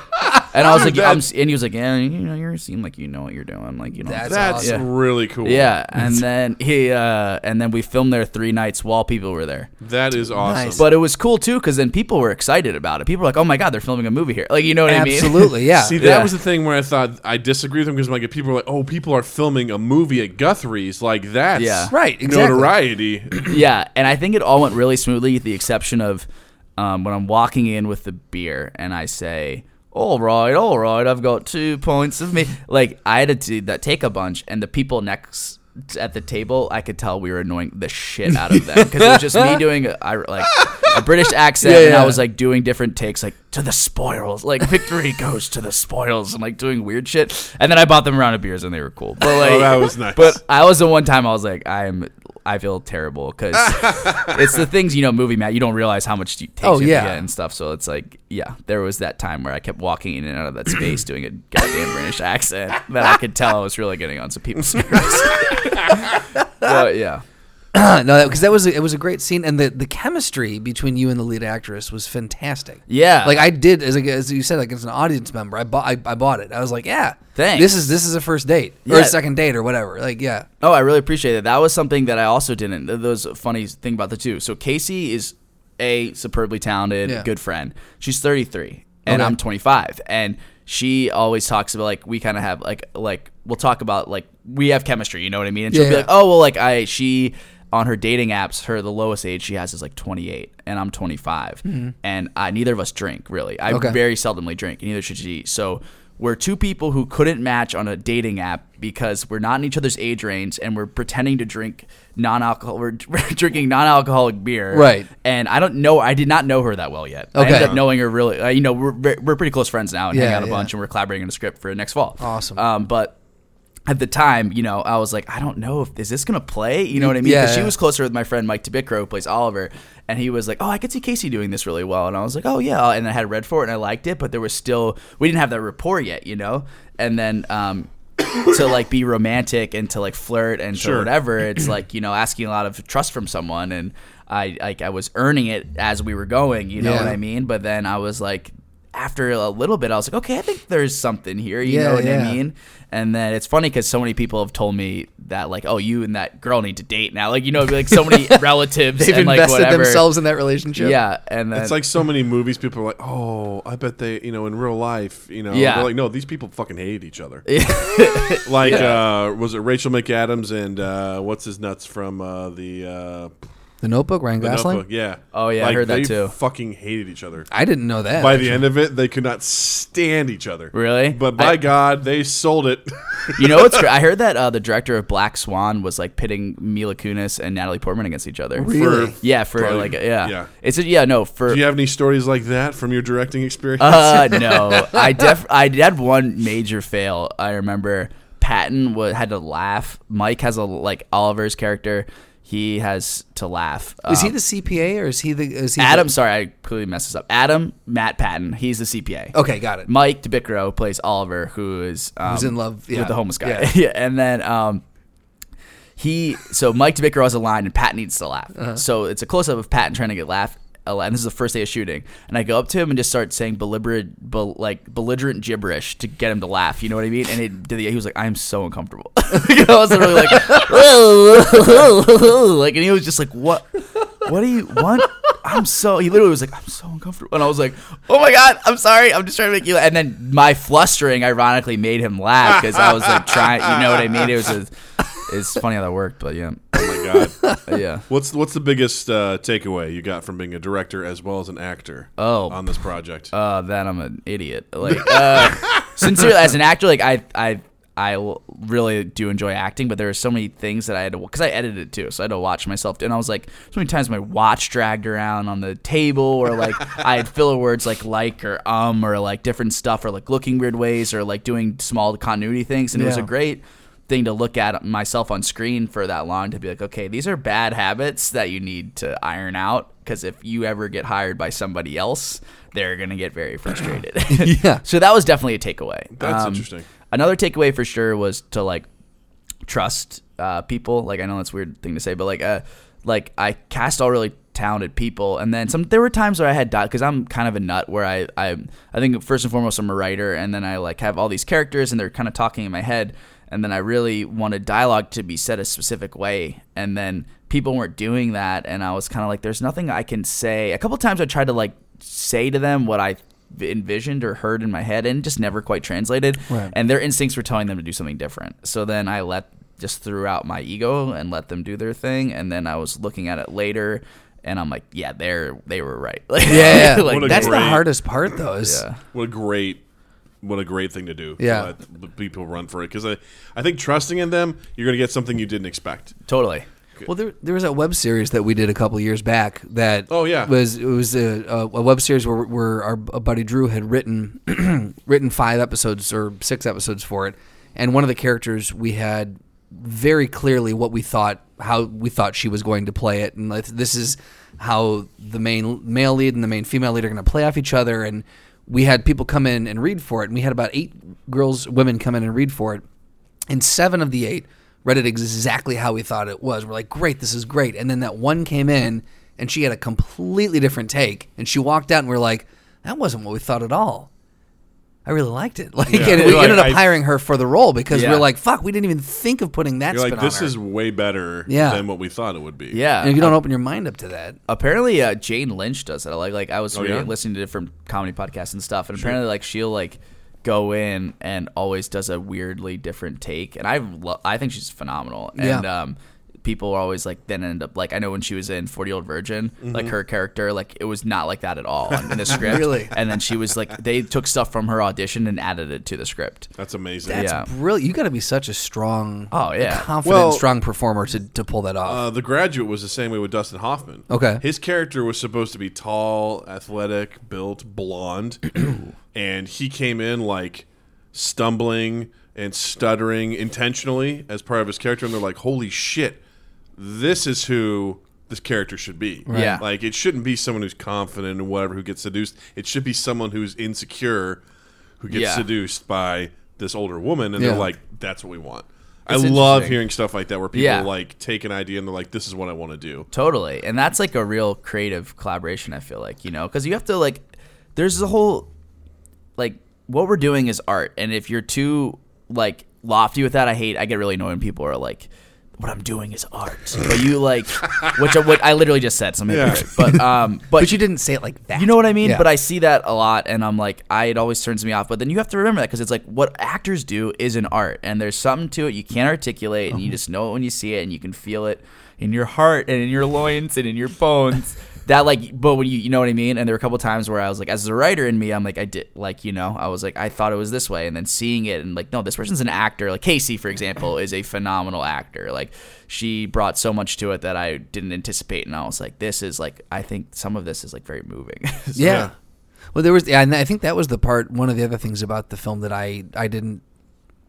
And I was like, I'm, and he was like, "Yeah, you know, you seem like you know what you're doing. Like you know." That's That's awesome. really cool. yeah, and then he, uh, and then we filmed there three nights while people were there. That is awesome. Nice. But it was cool too because then people were excited about it. People were like, "Oh my god, they're filming a movie here!" Like you know what I mean? absolutely, yeah. See, that Yeah. was the thing where I thought I disagree with them because like if people are like, "Oh, people are filming a movie at Guthrie's," like that's Yeah. Right, exactly. notoriety. yeah, and I think it all went really smoothly, with the exception of um, when I'm walking in with the beer and I say, "All right, all right, I've got two points of me." Like I had to do that, take a bunch, and the people next at the table, I could tell we were annoying the shit out of them because it was just me doing a, I, like a British accent, Yeah, and I was like doing different takes, like to the spoils, like victory goes to the spoils, and like doing weird shit. And then I bought them a round of beers, and they were cool. But like, Oh, that was nice. But I was the one time I was like, I'm. I feel terrible because it's the things you know, movie Matt. You don't realize how much takes Oh, you yeah. to get and stuff. So it's like, yeah, there was that time where I kept walking in and out of that space doing a goddamn British accent that I could tell I was really getting on some people's nerves. but yeah, no, because that was a, it was a great scene, and the, the chemistry between you and the lead actress was fantastic. yeah, Like I did, as, a, as you said, like as an audience member, I bought I, I bought it. I was like, yeah, Thanks. This is this is a first date or Yeah. a second date or whatever. Like, yeah, Oh, I really appreciate it. That was something that I also didn't. That was a funny thing about the two. So Casey is a superbly talented, Yeah. good friend. She's 33, and Okay. I'm 25, and she always talks about like we kind of have like like we'll talk about like we have chemistry. You know what I mean? And she'll Yeah, be like, oh well, like I she on her dating apps, her the lowest age she has is like 28, and I'm 25, and I neither of us drink really. I Mm-hmm. Okay. very seldomly drink, and neither should she. So we're two people who couldn't match on a dating app because we're not in each other's age range, and we're pretending to drink non-alcohol. We're, drinking non-alcoholic beer, Right. And I don't know. I did not know her that well yet. I Okay. ended up knowing her really. Uh, you know, we're we're pretty close friends now, and hang Yeah, out a yeah. bunch, and we're collaborating on a script for next fall. Awesome. Um, but at the time, you know, I was like, I don't know if is this gonna play. You know what I mean? Yeah, Because she was closer with my friend Mike Tabicro, who plays Oliver, and he was like, "Oh, I could see Casey doing this really well," and I was like, "Oh yeah," and I had read for it and I liked it, but there was still we didn't have that rapport yet, you know. And then um, to like be romantic and to like flirt and to whatever, it's like you know asking a lot of trust from someone, and I like I was earning it as we were going, you know Yeah. what I mean? But then I was like. after a little bit, I was like, okay, I think there's something here. You Yeah, know what yeah. I mean? And then it's funny because so many people have told me that like, oh, you and that girl need to date now. Like you know, like so many relatives They've and like invested whatever. themselves in that relationship. Yeah, and then It's like so many movies. People are like, "Oh, I bet they, you know, in real life, you know." Yeah. They're like, no, these people fucking hate each other. like, uh, was it Rachel McAdams and uh, what's his nuts from uh, the, uh, The Notebook, Ryan the Gosling. Notebook? Yeah. Oh, yeah, I heard that they too. Fucking hated each other. I didn't know that. By the end of it, they could not stand each other. Really? But by I- God, they sold it. you know what's great? I heard that uh, the director of Black Swan was like pitting Mila Kunis and Natalie Portman against each other. Really? Yeah, for Probably- like yeah. yeah. It's a, yeah, no, for Do you have any stories like that from your directing experience? Uh, no, I def I had one major fail. I remember Patton wa had to laugh. Mike has a like Oliver's character. He has to laugh. is he Um, the CPA or is he the? Is he Adam? The, Sorry, I clearly messed this up. Adam Matt Patton. He's the CPA. okay, got it. Mike DeBicro plays Oliver, who is um, Who's in love, yeah. with the homeless guy. Yeah. Yeah, and then um, he so Mike DeBicro has a line, and Pat needs to laugh. Uh-huh. So it's a close up of Patton trying to get laugh. And this is the first day of shooting, and I go up to him and just start saying belligerent, bel, like belligerent gibberish to get him to laugh. You know what I mean? And it, he was like, "I am so uncomfortable." I was literally like, like, and he was just like, "What? What do you want?" I'm so. He literally was like, "I'm so uncomfortable," and I was like, "Oh my god, I'm sorry. I'm just trying to make you." laugh. And then my flustering, ironically, made him laugh because I was like trying. You know what I mean? It was. A, it's funny how that worked, but yeah, oh my God. yeah. What's what's the biggest uh, takeaway you got from being a director as well as an actor? Oh. on this project. uh, that I'm an idiot. Like, uh, sincerely, as an actor, like I I I really do enjoy acting, but there are so many things that I had to because I edited it too, so I had to watch myself. And I was like, so many times my watch dragged around on the table, or like I had filler words like like or um or like different stuff, or like looking weird ways, or like doing small continuity things, and it was a great thing to look at myself on screen for that long to be like, okay, these are bad habits that you need to iron out because if you ever get hired by somebody else, they're gonna get very frustrated. Yeah. So that was definitely a takeaway. That's Um, interesting. Another takeaway for sure was to like trust uh, people. Like I know that's a weird thing to say, but like uh, like I cast all really talented people, and then some. There were times where I had because I'm kind of a nut where I I I think first and foremost I'm a writer, and then I like have all these characters and they're kind of talking in my head, and then I really wanted dialogue to be said a specific way, and then people weren't doing that, and I was kind of like, there's nothing I can say. A couple times I tried to like say to them what I envisioned or heard in my head and just never quite translated Right. and their instincts were telling them to do something different so then i let just threw out my ego and let them do their thing and then i was looking at it later and i'm like yeah they're they were right like, Yeah, yeah. like, What a That's the hardest part, though. Is yeah What a great, what a great thing to do. to Yeah. let people run for it because I, I think trusting in them, you're going to get something you didn't expect. totally Well, there, there was a web series that we did a couple years back that Oh, yeah. was it was a, a, web series where, where our buddy Drew had written written five episodes or six episodes for it, and one of the characters we had very clearly what we thought how we thought she was going to play it, and like, this is how the main male lead and the main female lead are going to play off each other, and we had people come in and read for it, and we had about eight girls women come in and read for it, and seven of the eight read it exactly how we thought it was. We're like, great, this is great. And then that one came in and she had a completely different take. And she walked out and we're like, that wasn't what we thought at all. I really liked it. Like, Yeah. and we You're ended up I- hiring her for the role because Yeah. we're like, fuck, we didn't even think of putting that You're spin like, on this her. is way better Yeah. than what we thought it would be. yeah and if you don't open your mind up to that, apparently uh, Jane Lynch does it. Like like I was Oh, reading, yeah? listening to different comedy podcasts and stuff, and apparently like she'll like go in and always does a weirdly different take, and I lo- I think she's phenomenal. And Yeah. um, people are always like then end up like I know when she was in Forty Year Old Virgin, like her character like it was not like that at all in the script. Really? And then she was like they took stuff from her audition and added it to the script. That's amazing. that's Yeah. brilliant. You got to be such a strong, Oh, yeah. confident, Well- strong performer to, to pull that off. Uh, the Graduate was the same way with Dustin Hoffman. Okay. His character was supposed to be tall, athletic, built, blonde, and he came in like stumbling and stuttering intentionally as part of his character, and they're like, "Holy shit, this is who." This character should be. Yeah. Like, it shouldn't be someone who's confident and whatever who gets seduced. It should be someone who's insecure who gets Yeah. seduced by this older woman, and Yeah. they're like, that's what we want. It's I love hearing stuff like that where people Yeah. like take an idea and they're like, "This is what I want to do." Totally. And that's like a real creative collaboration, I feel like, you know, because you have to, like, there's a whole, like what we're doing is art, and if you're too like lofty with that, I hate. I get really annoyed when people are like. What I'm doing is art, but you like, which what I literally just said, so maybe, Yeah. but um, but, But you didn't say it like that. you know what I mean? Yeah. But I see that a lot, and I'm like, I it always turns me off. But then you have to remember that because it's like what actors do is an art, and there's something to it you can't articulate, and you just know it when you see it, and you can feel it in your heart and in your loins and in your bones. That like, but when you you know what I mean? And there were a couple times where I was like, as a writer in me, I'm like, I did like you know, I was like, I thought it was this way, and then seeing it and like, no, this person's an actor. Like Casey, for example, is a phenomenal actor. Like she brought so much to it that I didn't anticipate, and I was like, this is like, I think some of this is like very moving. So- Yeah. Well, there was, yeah, and I think that was the part. One of the other things about the film that I I didn't.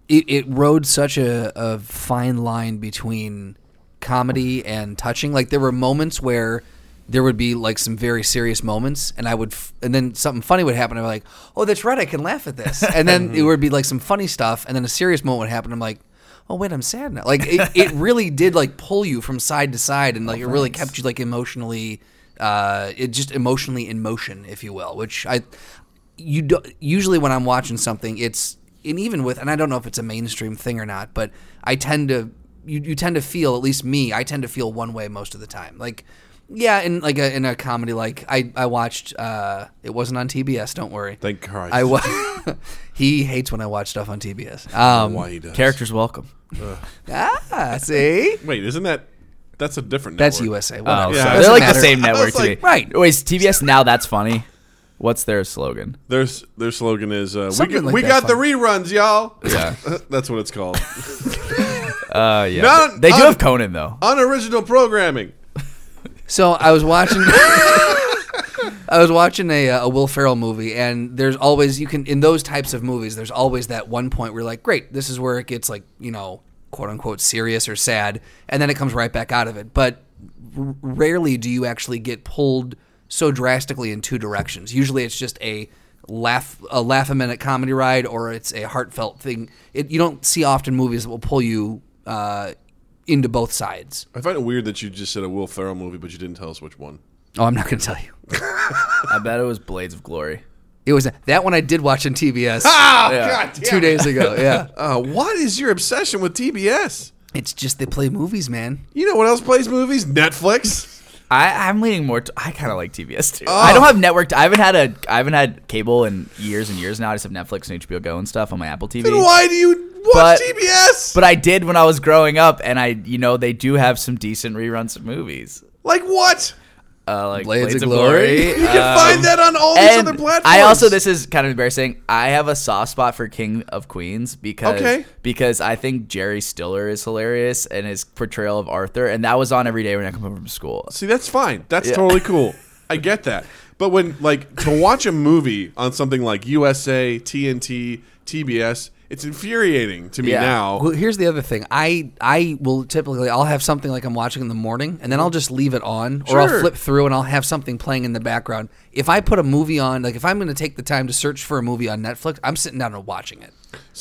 It, it rode such a, a fine line between comedy and touching. Like there were moments where there would be like some very serious moments, and I would, f- and then something funny would happen. I'm like, oh, that's right, I can laugh at this. And then it would be like some funny stuff, and then a serious moment would happen. I'm like. Oh wait, I'm sad now. Like it, it really did like pull you from side to side, and like it really kept you like emotionally uh, it just emotionally in motion, if you will. Which I, you do, usually when I'm watching something, it's and even with, and I don't know if it's a mainstream thing or not, but I tend to, you, you tend to feel, at least me, I tend to feel one way most of the time. Like, yeah, in like a in a comedy, like I I watched, uh, it wasn't on TBS. Don't worry. Thank Christ. I wa- he hates when I watch stuff on TBS. Um, Why he does? Characters welcome. ah, see, Wait, isn't that that's a different? Network. That's network. USA. Oh, Yeah, so they're like matter. the same network was to me. like, right. Wait, TBS now that's funny. What's their slogan? Their their slogan is uh, we, Something got- like we that's got the reruns, y'all. Yeah. that's what it's called. Uh, yeah. Not- they do un- have Conan though. Unoriginal programming. So I was watching. I was watching a, uh, a Will Ferrell movie, and there's always you can in those types of movies. There's always that one point where like, great, this is where it gets like you know, quote unquote serious or sad, and then it comes right back out of it. But r- rarely do you actually get pulled so drastically in two directions. Usually, it's just a laugh a laugh a minute comedy ride, or it's a heartfelt thing. It, you don't see often movies that will pull you uh, into both sides. I find it weird that you just said a Will Ferrell movie, but you didn't tell us which one. Oh, I'm not going to tell you. I bet it was Blades of Glory. It was that one I did watch on TBS Oh Yeah. God! Damn two it. days ago. Yeah, Uh, what is your obsession with TBS? it's just they play movies, man. You know what else plays movies? Netflix. I, I'm leaning more. To, I kind of like TBS too. Oh. I don't have networked. I haven't had a. I haven't had cable in years and years now. I just have Netflix and HBO Go and stuff on my Apple TV. Then why do you watch But- TBS? But I did when I was growing up, and I, you know, they do have some decent reruns of movies. like what? Uh, like Blades Blades, of of Glory. Glory. You can um, find that on all these other platforms. I also this is kind of embarrassing. I have a soft spot for King of Queens because Okay. because I think Jerry Stiller is hilarious and his portrayal of Arthur, and that was on every day when I come home from school. See, that's fine. That's Yeah. totally cool. I get that. But when like to watch a movie on something like USA, TNT, TBS, it's infuriating to me Yeah. now. Well, here's the other thing. I I will typically I'll have something like I'm watching in the morning, and then I'll just leave it on, or I'll flip through and I'll have something playing in the background. If I put a movie on, like if I'm going to take the time to search for a movie on Netflix, I'm sitting down and watching it.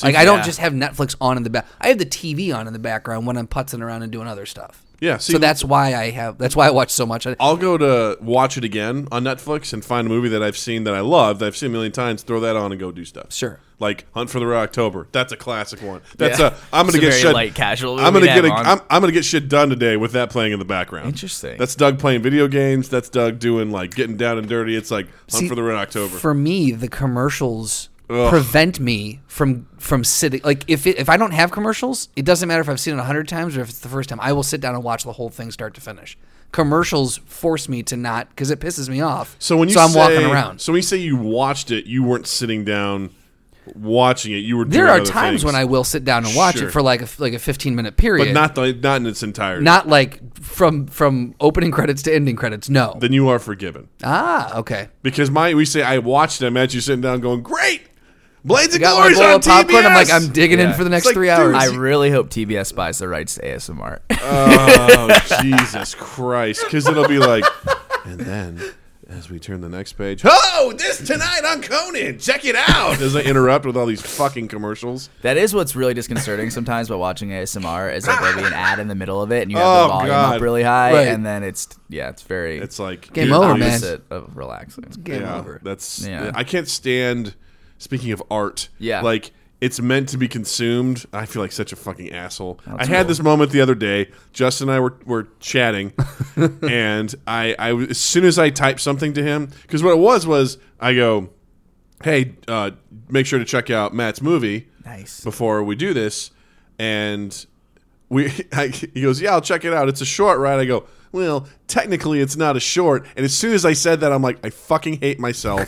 like I don't just have Netflix on in the back. I have the TV on in the background when I'm putzing around and doing other stuff. Yeah, see, so that's why I have. That's why I watch so much. I, I'll go to watch it again on Netflix and find a movie that I've seen that I love, that I've seen a million times, throw that on and go do stuff. Sure. Like Hunt for the Red October. That's a classic one. That's Yeah. a I'm gonna a get very shit light casual I'm gonna get a, have on. I'm, I'm gonna get shit done today with that playing in the background. Interesting. That's Doug playing video games. That's Doug doing like getting down and dirty. It's like Hunt See, for the Red October. For me, the commercials Ugh. prevent me from from sitting. Like if it, if I don't have commercials, it doesn't matter if I've seen it a hundred times or if it's the first time. I will sit down and watch the whole thing start to finish. Commercials force me to not because it pisses me off. so when you so I'm say, walking around. So when you say you watched it, you weren't sitting down watching it. You were. there are times things. when I will sit down and watch Sure. it for like a, like a 15 minute period, but not the, not in its entirety. not like from from opening credits to ending credits. No. then you are forgiven. ah, okay. Because my we say I watched it, I imagine you sitting down going, Great! Blades of Got my Glory's bowl on of popcorn. I'm like, I'm digging in for the next like, three hours. I really hope TBS buys the rights to ASMR. Oh Jesus Christ. Because it'll be like and then as we turn the next page, oh, this tonight on Conan, check it out. As I interrupt with all these fucking commercials. that is what's really disconcerting sometimes about watching ASMR is like there'll be an ad in the middle of it and you have Oh, the volume God. up really high Right. and then it's yeah it's very It's like Game over, man. opposite of relaxing. Game yeah, over. That's Yeah. I can't stand speaking of art, Yeah. like it's meant to be consumed. I feel like such a fucking asshole. I had this moment the other day. Justin and I were, were chatting, and I, I as soon as I typed something to him, because what it was was I go, "Hey, uh, make sure to check out Matt's movie." Nice. before we do this, and we I, he goes, "Yeah, I'll check it out. It's a short, right?" I go, "Well, technically, it's not a short." And as soon as I said that, I'm like, I fucking hate myself.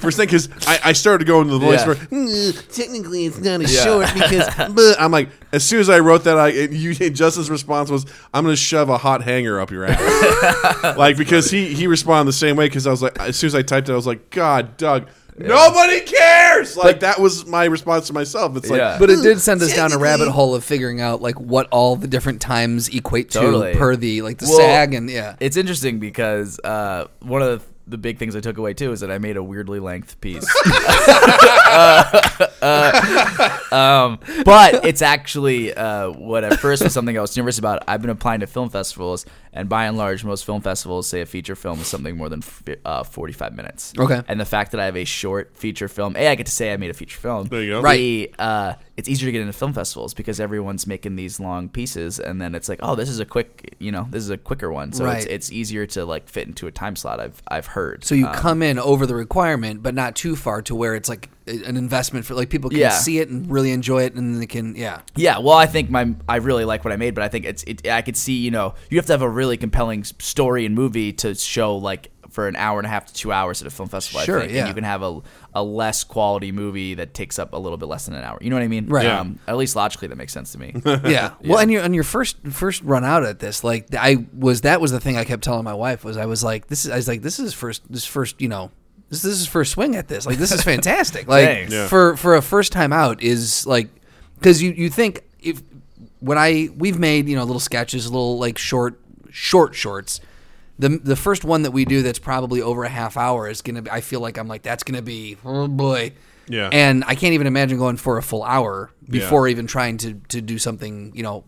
First thing, because I, I started going to the voice Yeah. where "Mm, technically it's not a Yeah. short because but I'm like, as soon as I wrote that, I and you Justin's response was, "I'm gonna shove a hot hanger up your ass," like because he he responded the same way because I was like, as soon as I typed it, I was like, "God, Doug." Nobody cares. Like that was my response to myself. It's like, Yeah. But it did send us down a rabbit hole of figuring out like what all the different times equate to Totally. per the like the Well, SAG and yeah. It's interesting because uh, one of the, the big things I took away too is that I made a weirdly length piece. Uh, uh, um, but it's actually uh, what at first was something I was nervous about. I've been applying to film festivals, and by and large, most film festivals say a feature film is something more than fi- uh, 45 minutes. Okay. And the fact that I have a short feature film, A, I get to say I made a feature film. There you go. Right. B, uh, it's easier to get into film festivals because everyone's making these long pieces, and then it's like, oh, this is a quick, you know, this is a quicker one, so it's, Right. it's easier to like fit into a time slot. I've I've heard. So you Um, come in over the requirement, but not too far to where it's like a- an investment for like people can Yeah. see it and really enjoy it, and they can yeah. Yeah, well, I think my I really like what I made, but I think it's it. I could see, you know, you have to have a really compelling story and movie to show like for an hour and a half to two hours at a film festival. Sure, I think. yeah. And you can have a a less quality movie that takes up a little bit less than an hour. You know what I mean? Right. Um, at least logically, that makes sense to me. yeah. Well, and your on your first first run out at this, like I was that was the thing I kept telling my wife was I was like this is I was like this is first this first you know this this is first swing at this like this is fantastic like Yeah. for for a first time out is like because you you think if when I we've made you know little sketches little like short short shorts. The, the first one that we do that's probably over a half hour is gonna be I feel like I'm like that's gonna be oh boy Yeah. and I can't even imagine going for a full hour Yeah. before even trying to to do something you know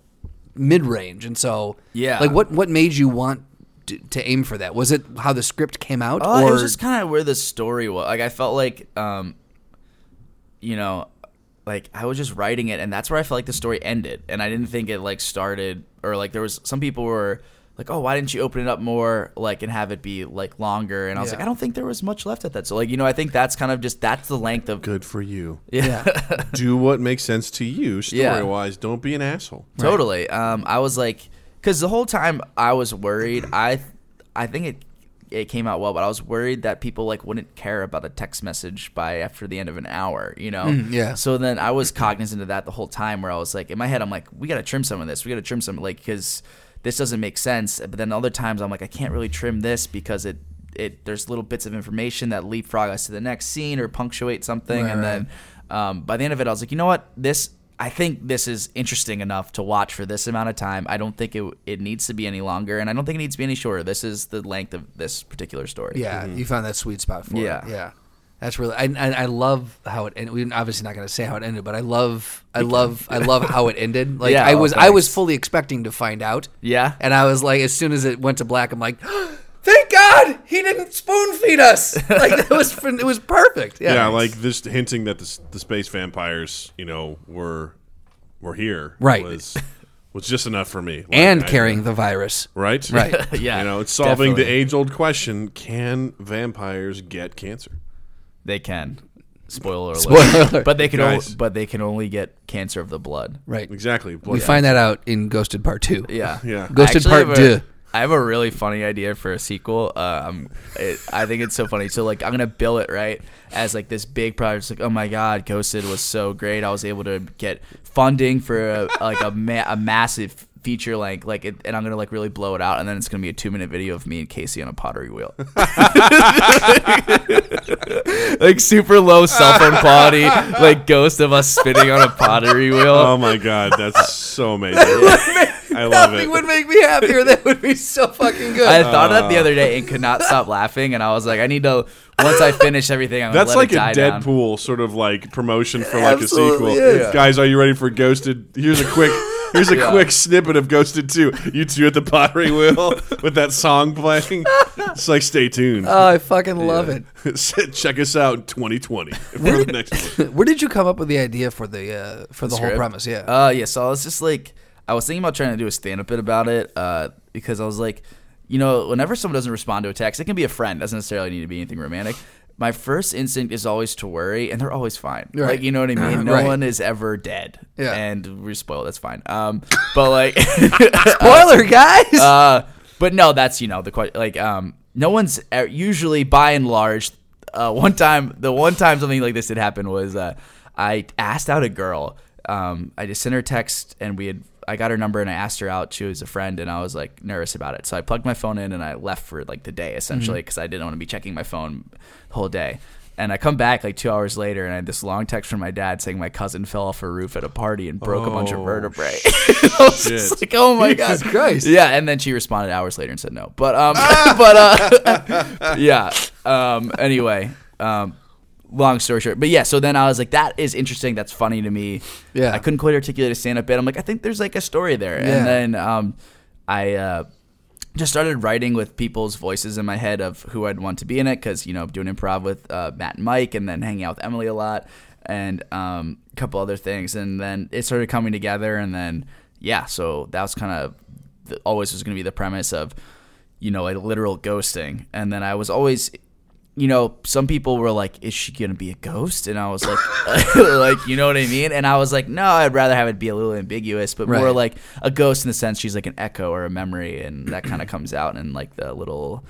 mid range. And so Yeah. like what what made you want to, to aim for that? Was it how the script came out, Oh, or it was just kind of where the story was. Like I felt like, um, you know, like I was just writing it, and that's where I felt like the story ended. And I didn't think it like started, or like there was some people were like, oh, why didn't you open it up more, like and have it be like longer? And I was Yeah. like, I don't think there was much left at that. So like, you know, I think that's kind of just that's the length of Good for you. yeah. Do what makes sense to you, story Yeah. wise. Don't be an asshole. Totally. Um, I was like, because the whole time I was worried. I, I think it, it came out well, but I was worried that people like wouldn't care about a text message by after the end of an hour. You know. Mm, yeah. So then I was cognizant of that the whole time, where I was like, in my head, I'm like, we got to trim some of this. We got to trim some, like, because this doesn't make sense. But then other times, I'm like, I can't really trim this because it. It, there's little bits of information that leapfrog us to the next scene or punctuate something, Right, and right. then um, by the end of it, I was like, you know what? This I think this is interesting enough to watch for this amount of time. I don't think it it needs to be any longer, and I don't think it needs to be any shorter. This is the length of this particular story. yeah, mm-hmm. you found that sweet spot for Yeah. it. Yeah. That's really I, I, I love how it ended. We're obviously not going to say how it ended, but I love I love I love how it ended. Like Yeah, I oh, was I was fully expecting to find out. Yeah. And I was like, as soon as it went to black, I'm like, thank God he didn't spoon feed us. Like it was it was perfect. Yeah, Yeah, like just hinting that the, the space vampires, you know, were were here. Right. Was was just enough for me. Like, and I- uh, carrying the virus. right, Right. yeah. You know, it's solving definitely. the age old question: Can vampires get cancer? They can. Spoiler alert. Spoiler alert. But they can. Guys. Only, but they can only get cancer of the blood. Right. Exactly. We Blood find that out in Ghosted Part Two. Yeah. Yeah. Ghosted actually Part Two. I have a really funny idea for a sequel. Um, it, I think it's so funny. So like, I'm gonna bill it right as like this big project. It's like, oh my god, Ghosted was so great. I was able to get funding for a, like a ma- a massive feature like like, it, and I'm gonna like really blow it out. And then it's gonna be a two minute video of me and Casey on a pottery wheel, like super low cell phone quality, like ghost of us spinning on a pottery wheel. Oh my god, that's so amazing. I love Nothing it. would make me happier. That would be so fucking good. I thought of that the uh. other day and could not stop laughing, and I was like, I need to. Once I finish everything, I'm gonna That's let like it a die down. Deadpool sort of like promotion for like a sequel. is. Guys, are you ready for Ghosted? Here's a quick Here's a quick snippet of Ghosted 2. You two at the pottery wheel with that song playing. It's like, stay tuned. Oh, I fucking love it. Check us out in 2020 for the next one. Where did you come up with the idea for the uh, for the, whole premise? Yeah. Uh, yeah. So I was just like, I was thinking about trying to do a stand up bit about it, uh, because I was like, you know, whenever someone doesn't respond to a text, it can be a friend, doesn't necessarily need to be anything romantic. My first instinct is always to worry, and they're always fine. Right. Like, you know what I mean? No Right. one is ever dead. Yeah. And we're spoiled. That's fine. Um, but like, Spoiler, guys. uh, but no, that's you know the question. Like, um, no one's uh, usually by and large. Uh, one time, the one time something like this did happen was uh, I asked out a girl. Um, I just sent her text, and we had I got her number, and I asked her out. She was a friend, and I was like nervous about it. So I plugged my phone in, and I left for like the day essentially because I didn't want to be checking my phone the whole day. And I come back like two hours later, and I had this long text from my dad saying my cousin fell off a roof at a party and broke a bunch of Oh, vertebrae. I was just like, oh my god, Christ. yeah, and then she responded hours later and said no. But um, but uh, yeah. Um, anyway, um, long story short, but yeah. So then I was like, that is interesting. That's funny to me. Yeah. I couldn't quite articulate a stand up bit. I'm like, I think there's like a story there. Yeah. And then um, I uh, just started writing with people's voices in my head of who I'd want to be in it because you know doing improv with uh, Matt and Mike, and then hanging out with Emily a lot, and um, a couple other things, and then it started coming together, and then yeah, so that was kind of always was going to be the premise of you know a literal ghosting, and then I was always. You know, some people were like, "Is she gonna be a ghost?" And I was like, "Like, you know what I mean?" And I was like, "No, I'd rather have it be a little ambiguous, but more Right. like a ghost in the sense she's like an echo or a memory, and that kind of comes out in like the little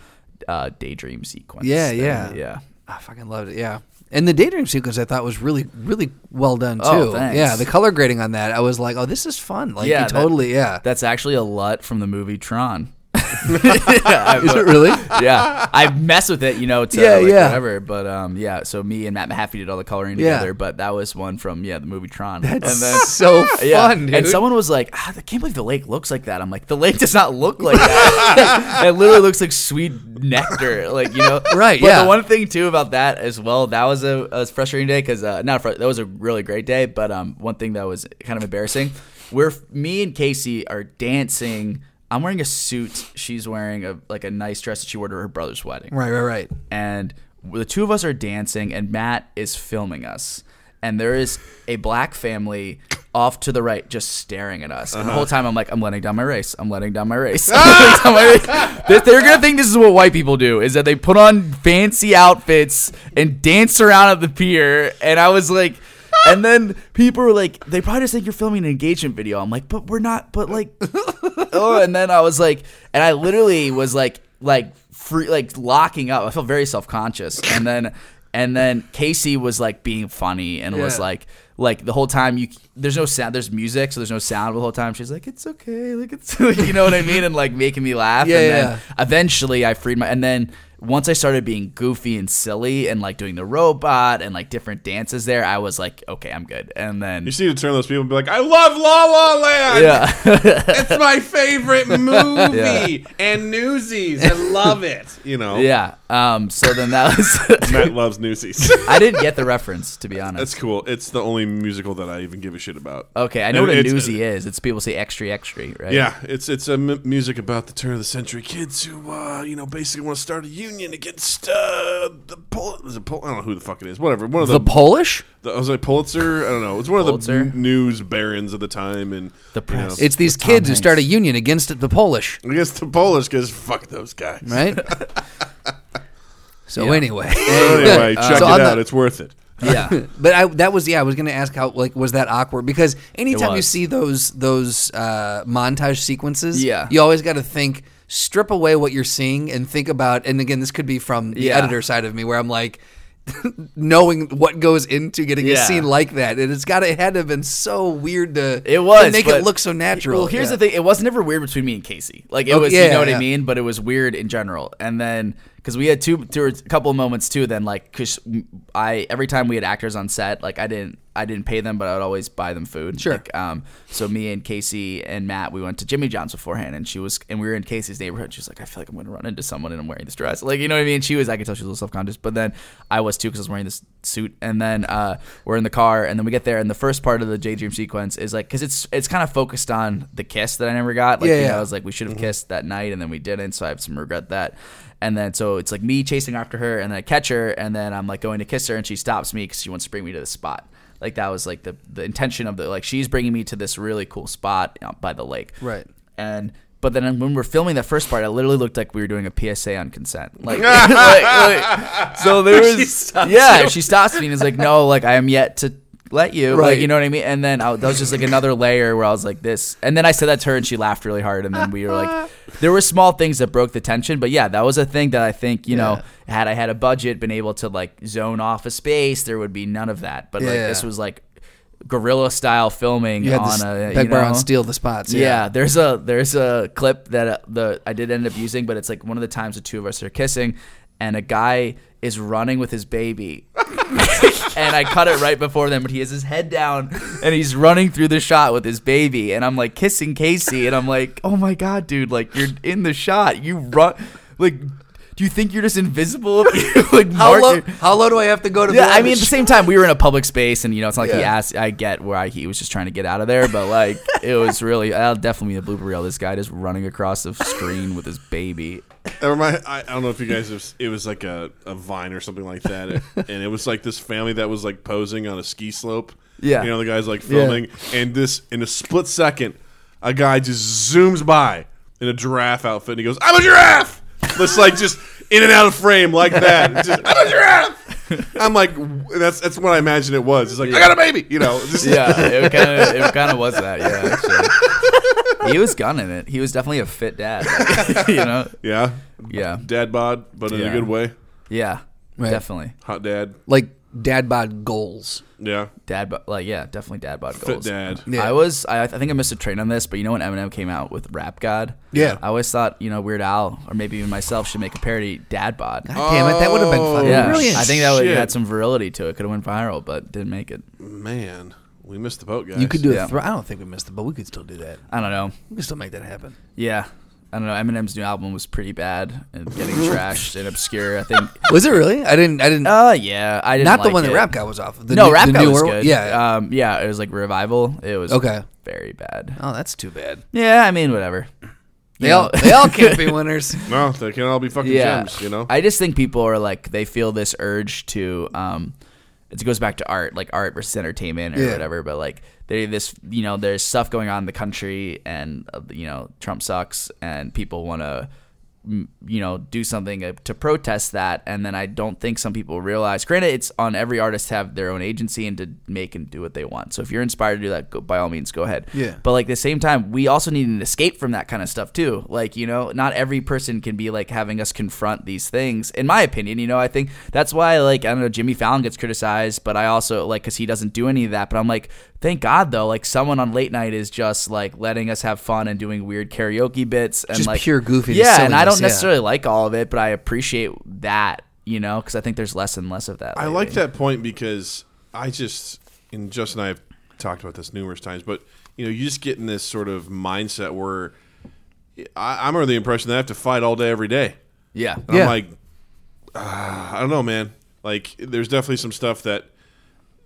uh, daydream sequence. Yeah, thing. yeah. yeah. I fucking loved it. Yeah. And the daydream sequence I thought was really, really well done too. Oh, thanks. Yeah, the color grading on that, I was like, oh, this is fun. Like, you that- totally, yeah. That's actually a LUT from the movie Tron. yeah, Is it really? yeah, I mess with it, you know, to Yeah, like yeah. whatever. But um, yeah. So me and Matt Mahaffey did all the coloring Yeah. together. But that was one from yeah the movie Tron. That's and then so fun, dude. and someone was like, ah, "I can't believe the lake looks like that." I'm like, "The lake does not look like that. it literally looks like sweet nectar, like you know." Right, But yeah. the one thing too about that as well, that was a, a frustrating day because uh, not fr- that was a really great day, but um, one thing that was kind of embarrassing, where me and Casey are dancing. I'm wearing a suit. She's wearing a like a nice dress that she wore to her brother's wedding right, right, right. and the two of us are dancing and Matt is filming us and there is a black family off to the right just staring at us and the uh-huh. whole time I'm like I'm letting down my race I'm letting down my race, I'm letting down my race. They- they're gonna think this is what white people do is that they put on fancy outfits and dance around at the pier and I was like and then people were like they probably just think you're filming an engagement video I'm like but we're not but like oh, and then I was like, and I literally was like, like free, like locking up. I felt very self conscious, and then, and then Casey was like being funny and was like, like the whole time you, there's no sound, there's music, so there's no sound the whole time. She's like, it's okay, like it's, you know what I mean, and like making me laugh. Yeah, and then yeah. eventually I freed my, and then. Once I started being goofy and silly and like doing the robot and like different dances there, I was like, okay, I'm good. And then, You just need to turn those people and be like, I love La La Land. yeah, It's my favorite movie and Newsies. I love it. You know, yeah. Um, so then that was, Matt loves Newsies. I didn't get the reference to be honest. That's cool. It's the only musical that I even give a shit about. Okay, I know And what a it's- is. It's people say extra, extra, right? Yeah, it's it's a m- music about the turn of the century kids who, uh, you know, basically want to start a union against uh, the Pul- is it Pul- I don't know who the fuck it is. Whatever. One of The the, Polish? the I was like Pulitzer. I don't know. It's one of the news barons of the time, and The you know, press. It's these Tom kids who Hanks. start a union against the Polish, I guess the Polish because fuck those guys. right? so Yeah. anyway, Anyway, check So it on out. the- it's worth it. yeah. but I that was yeah I was gonna ask how like was that awkward because anytime you see those those uh, montage sequences Yeah. you always got to think strip away what you're seeing and think about and again this could be from the Yeah. editor side of me where I'm like knowing what goes into getting a scene like that and it's got to it had to have been so weird to It was to make but- it look so natural Well, here's Yeah. the thing: it was never weird between me and Casey. Like it Oh, was, yeah, you know what. I mean. But it was weird in general. And then because we had two, two or a couple of moments too. Then like, cause I every time we had actors on set, like I didn't, I didn't pay them, but I would always buy them food. Sure. Like, um, so me and Casey and Matt, we went to Jimmy John's beforehand, and she was, and we were in Casey's neighborhood. She was like, I feel like I'm going to run into someone, and I'm wearing this dress. Like, you know what I mean? She was, I could tell she was a little self conscious, but then I was too because I was wearing this suit. And then uh, we're in the car, and then we get there, and the first part of the J Dream sequence is like, because it's it's kind of focused on the kiss that I never got. Like, Yeah, you yeah. know, I was like, we should have kissed that night, and then we didn't, so I have some regret that. And then so it's like me chasing after her, and then I catch her, and then I'm like going to kiss her, and she stops me because she wants to bring me to the spot. Like that was like the the intention of the like she's bringing me to this really cool spot uh, by the lake. Right. And but then when we're filming that first part, I literally looked like we were doing a PSA on consent. Like, like- like- so there was yeah. She stops me and is like, no, like I am yet to let you, like you know what I mean. And then I, that was just like another layer where I was like this, and then I said that to her and she laughed really hard, and then we were like, there were small things that broke the tension, but yeah, that was a thing that I think you know had I had a budget, been able to like zone off a space, there would be none of that. But like Yeah. this was like guerrilla style filming You had on a you know? and steal the spots. Yeah. there's a there's a clip that uh, the I did end up using, but it's like one of the times the two of us are kissing, and a guy is running with his baby, and I cut it right before them, but he has his head down and he's running through the shot with his baby, and I'm like kissing Casey, and I'm like, oh my god, dude, like you're in the shot, you run, like. Do you think you're just invisible? like How low? How low do I have to go to? yeah, be I mean, at the the same time, we were in a public space, and you know, it's not like he asked. I get where I, he was just trying to get out of there, but like, it was really. That'll definitely be a blooper reel. This guy just running across the screen with his baby. That remind, I, I don't know if you guys have. It was like a, a vine or something like that, and it was like this family that was like posing on a ski slope. Yeah. you know the guys like filming, and this in a split second, a guy just zooms by in a giraffe outfit, and he goes, "I'm a giraffe." It's like just in and out of frame like that. Just, I'm a giraffe. I'm like, that's that's what I imagine it was. It's like I got a baby, you know. Just, Yeah, it kind of it kind of was that. Yeah, actually, he was gunning it. He was definitely a fit dad. like, you know. yeah, Yeah. dad bod, but in Yeah. a good way. Yeah. Right. Definitely. Hot dad. like dad bod goals. Yeah, Dad, bod like yeah, definitely dad bod fit goals. dad. Yeah. I was, I, I think I missed a train on this, but you know when Eminem came out with Rap God? Yeah. I always thought, you know, Weird Al or maybe even myself should make a parody Dad Bod. God damn it, that would have been Oh, fucking Yeah, brilliant. I think that would Shit. had some virility to it. Could have went viral, but didn't make it. Man, we missed the boat, guys. you could do Yeah. it. Thro- I don't think we missed it, but we could still do that. I don't know. We could still make that happen. Yeah, I don't know. Eminem's new album was pretty bad and getting trashed and obscure. I think. Was it really? I didn't. I didn't. Uh, yeah, I didn't. not the like one that. Rap guy was off. of. The no, new- Rap the God was newer one? good. Yeah. um, yeah, it was like revival. It was Okay. very bad. oh, that's too bad. Yeah, I mean, whatever. They You all know? they all can't be winners. No, they can all be fucking yeah. gems, you know. I just think people are like they feel this urge to um it goes back to art, like art versus entertainment or Yeah. whatever, but like they this you know, there's stuff going on in the country and uh, you know, Trump sucks and people want to you know, do something uh, to protest that and then I don't think some people realize granted it's on every artist to have their own agency and to make and do what they want. So if you're inspired to do that, go, by all means go ahead. Yeah. But like at the same time, we also need an escape from that kind of stuff too. Like, you know, not every person can be like having us confront these things. In my opinion, you know, I think that's why like I don't know, Jimmy Fallon gets criticized, but I also like cuz he doesn't do any of that, but I'm like thank God though, like someone on late night is just like letting us have fun and doing weird karaoke bits and Just like pure goofy Yeah, and I don't yeah. necessarily like all of it, but I appreciate that, you know, cuz I think there's less and less of that. I lately. like that point because I just and Justin and I have talked about this numerous times, but you know, you just get in this sort of mindset where I, I'm under the impression that I have to fight all day every day. Yeah. And Yeah. I'm like, ah, I don't know, man. Like, there's definitely some stuff that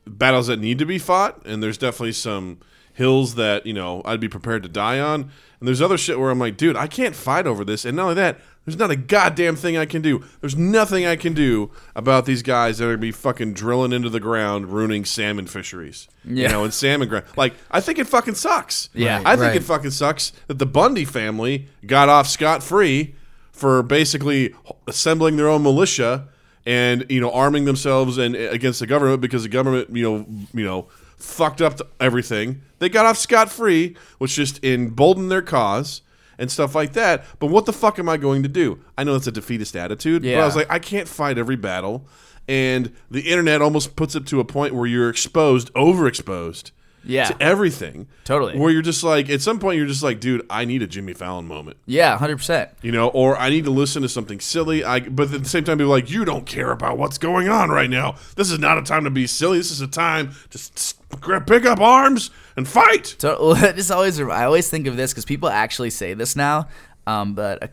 battles that need to be fought, and there's definitely some hills that you know I'd be prepared to die on, and there's other shit where I'm like, dude, I can't fight over this, and not only that. There's not a goddamn thing I can do. There's nothing I can do about these guys that are gonna be fucking drilling into the ground, ruining salmon fisheries. You know, and salmon ground. Like, I think it fucking sucks. Yeah. I think Right. it fucking sucks that the Bundy family got off scot free for basically assembling their own militia and you know arming themselves and eh, against the government because the government you know you know fucked up everything. They got off scot free, which just emboldened their cause and stuff like that. But what the fuck am I going to do? I know it's a defeatist attitude, but I was like, I can't fight every battle. And the internet almost puts it to a point where you're exposed, overexposed Yeah. to everything. Totally. Where you're just like, at some point, you're just like, dude, I need a Jimmy Fallon moment. Yeah, hundred percent. You know, or I need to listen to something silly. I, but at the same time, be like, you don't care about what's going on right now. This is not a time to be silly. This is a time to s- s- grab, pick up arms and fight. So this always I always think of this because people actually say this now. Um, but uh,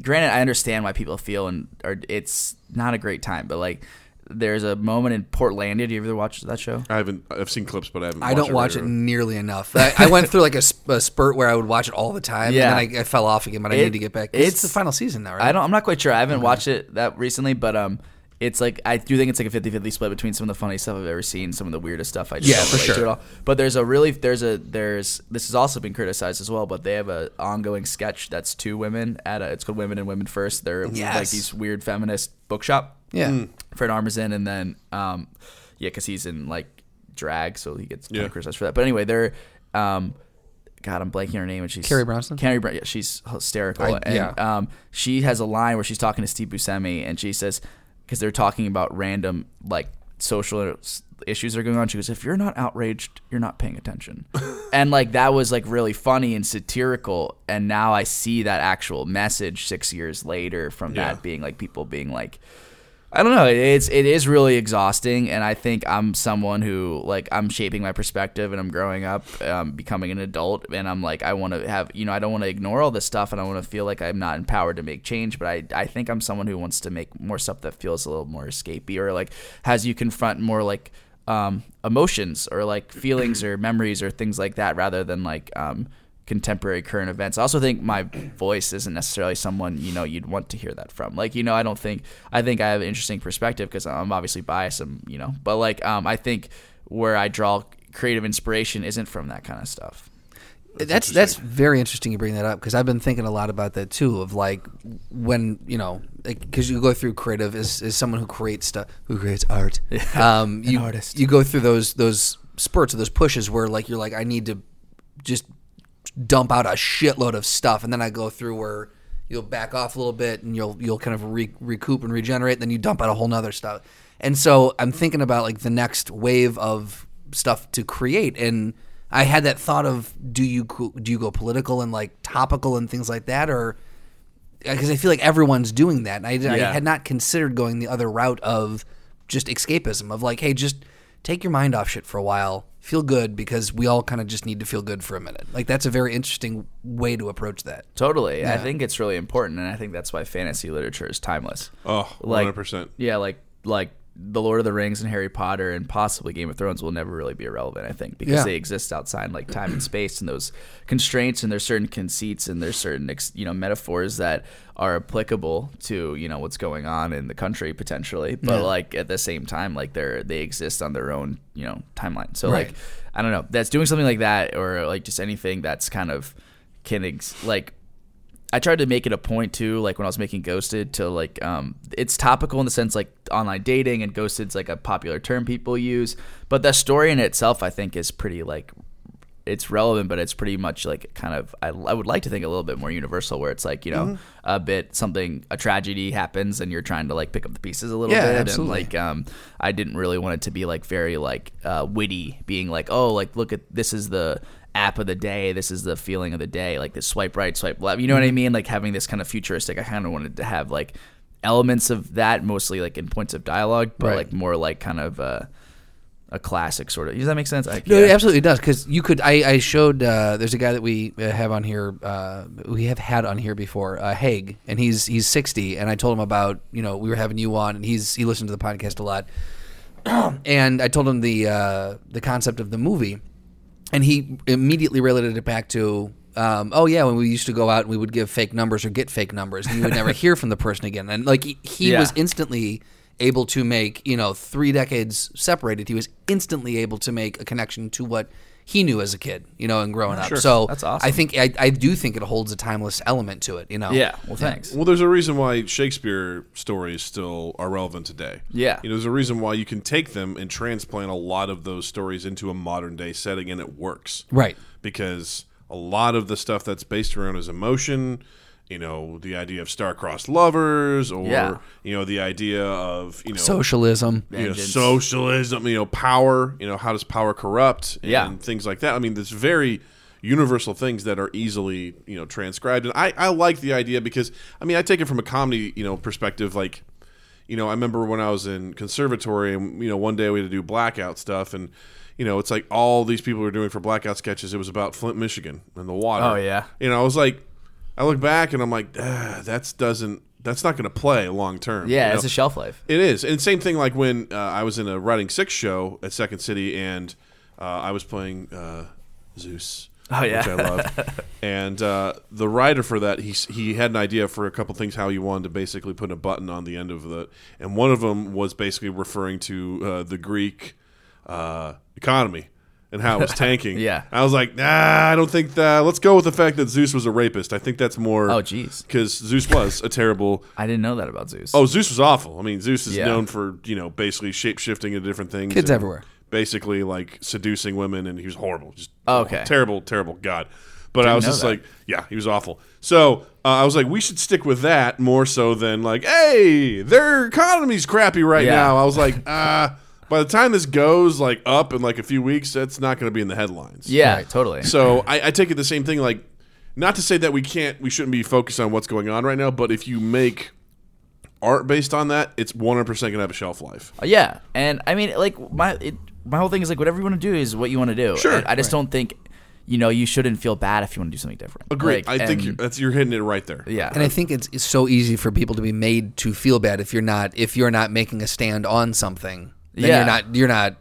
granted, I understand why people feel and or it's not a great time. But like, there's a moment in Portlandia. Do you ever watch that show? I haven't. I've seen clips, but I haven't. I don't watch it regularly. nearly enough. I, I went through like a, a spurt where I would watch it all the time, Yeah. and then I, I fell off again. But I need to get back. It's, it's- the final season now, right? I don't. I'm not quite sure. I haven't watched it that recently, but um, it's like I do think it's like a 50-50 split between some of the funny stuff I've ever seen, some of the weirdest stuff I just Yeah, don't for relate to sure. all. But there's a really there's a there's this has also been criticized as well. But they have a ongoing sketch that's two women at a it's called Women and Women First. They're like these weird feminist bookshop. Yeah. Fred Armisen, and then um, yeah, because he's in like drag, so he gets Yeah. criticized for that. But anyway, they're um, God, I'm blanking her name, and she's Carrie Brownson? Carrie Brown, yeah, she's hysterical, I- and yeah. um, she has a line where she's talking to Steve Buscemi, and she says because they're talking about random like social issues that are going on. She goes, "If you're not outraged, you're not paying attention," and like that was like really funny and satirical. And now I see that actual message six years later from Yeah. that being like people being like. I don't know. It's it is really exhausting, and I think I'm someone who like I'm shaping my perspective, and I'm growing up, um, becoming an adult, and I'm like I want to have you know I don't want to ignore all this stuff, and I want to feel like I'm not empowered to make change, but I I think I'm someone who wants to make more stuff that feels a little more escapey, or like has you confront more like um, emotions or like feelings or memories or things like that, rather than like um, contemporary current events. I also think my voice isn't necessarily someone you know you'd want to hear that from. Like you know, I don't think I think I have an interesting perspective because I'm obviously biased. And you know, but like um, I think where I draw creative inspiration isn't from that kind of stuff. That's that's very interesting you bring that up because I've been thinking a lot about that too. Of like when you know because you go through creative as, as someone who creates stuff who creates art. Um, you artist. you go through those those spurts or those pushes where like you're like I need to just dump out a shitload of stuff, and then I go through where you'll back off a little bit and you'll you'll kind of re- recoup and regenerate. And then you dump out a whole nother stuff. And so I'm thinking about like the next wave of stuff to create and. I had that thought of do you go- do you go political and like topical and things like that or uh, because I feel like everyone's doing that and I, I had not considered going the other route of just escapism of like hey just take your mind off shit for a while feel good because we all kind of just need to feel good for a minute like that's a very interesting way to approach that Totally, I think it's really important, and I think that's why fantasy literature is timeless. Oh, like 100%. Yeah, like like the Lord of the Rings and Harry Potter and possibly Game of Thrones will never really be irrelevant. I think because Yeah. they exist outside like time and space and those constraints and there's certain conceits and there's certain you know metaphors that are applicable to you know what's going on in the country potentially, but like at the same time like they're they exist on their own you know timeline. So Right. like I don't know, that's doing something like that or like just anything that's kind of can ex- like I tried to make it a point too, like when I was making Ghosted, to like um, it's topical in the sense like online dating and Ghosted's like a popular term people use, but the story in itself I think is pretty like it's relevant, but it's pretty much like kind of I, I would like to think a little bit more universal, where it's like you know Mm-hmm. a bit something a tragedy happens and you're trying to like pick up the pieces a little Yeah, bit, absolutely. and like um, I didn't really want it to be like very like uh, witty, being like, oh, like look at this is the app of the day, this is the feeling of the day, like this swipe right, swipe left. You know what Mm-hmm. I mean? Like having this kind of futuristic. I kind of wanted to have like elements of that, mostly like in points of dialogue, but Right. like more like kind of uh, a classic sort of. Does that make sense? I, No, yeah. it absolutely does because you could. I, I showed. Uh, there's a guy that we uh, have on here. Uh, we have had on here before, uh, Haig, and he's he's 60. And I told him about you know we were having you on, and he's he listened to the podcast a lot. and I told him the uh, the concept of the movie, and he immediately related it back to. Um, oh yeah, when we used to go out and we would give fake numbers or get fake numbers, and you would never hear from the person again. And like he, he Yeah. was instantly able to make you know three decades separated he was instantly able to make a connection to what he knew as a kid you know and growing up so That's awesome. i think I, I do think it holds a timeless element to it you know Yeah. Well, thanks. Well, there's a reason why Shakespeare stories still are relevant today. Yeah. You know, there's a reason why you can take them and transplant a lot of those stories into a modern day setting and it works. right Because a lot of the stuff that's based around his emotion, you know the idea of star-crossed lovers, or Yeah. you know the idea of you know Socialism. you know, socialism, you know, power, you know, how does power corrupt and Yeah. things like that. I mean, there's very universal things that are easily, you know, transcribed. And I, I like the idea because, I mean, I take it from a comedy, you know, perspective. Like, you know, I remember when I was in conservatory and, you know, one day we had to do blackout stuff and, you know, it's like all these people were doing for blackout sketches. It was about Flint, Michigan and the water. Oh, yeah. You know, I was like, I look back and I'm like, ah, that's doesn't, that's not going to play long term. Yeah, you it's a shelf life. It is, and same thing like when uh, I was in a Writing Six show at Second City, and uh, I was playing uh, Zeus, Oh, yeah. which I loved. and uh, the writer for that, he he had an idea for a couple things how he wanted to basically put a button on the end of the, and one of them was basically referring to uh, the Greek uh, economy and how it was tanking. Yeah. I was like, nah, I don't think that. Let's go with the fact that Zeus was a rapist. I think that's more. Oh, jeez. because Zeus was a terrible. I didn't know that about Zeus. Oh, Zeus was awful. I mean, Zeus is Yeah. known for you know basically shape shifting into different things. Kids and everywhere. Basically, like seducing women, and he was horrible. Just Oh, okay. terrible, terrible God. But I was know just that. like, yeah, he was awful. So uh, I was like, we should stick with that more so than like, hey, their economy's crappy right Yeah. now. I was like, ah. by the time this goes like up in like a few weeks, that's not going to be in the headlines. yeah, totally. So I, I take it the same thing. Like, not to say that we can't, we shouldn't be focused on what's going on right now, but if you make art based on that, it's 100 percent gonna have a shelf life. Uh, Yeah, and I mean, like my it, my whole thing is like whatever you want to do is what you want to do. Sure, And I just don't think, you know, you shouldn't feel bad if you want to do something different. Agreed. Like, I think you're, that's you're hitting it right there. yeah, And I think it's, it's so easy for people to be made to feel bad if you're not if you're not making a stand on something. Then Yeah. you're not you're not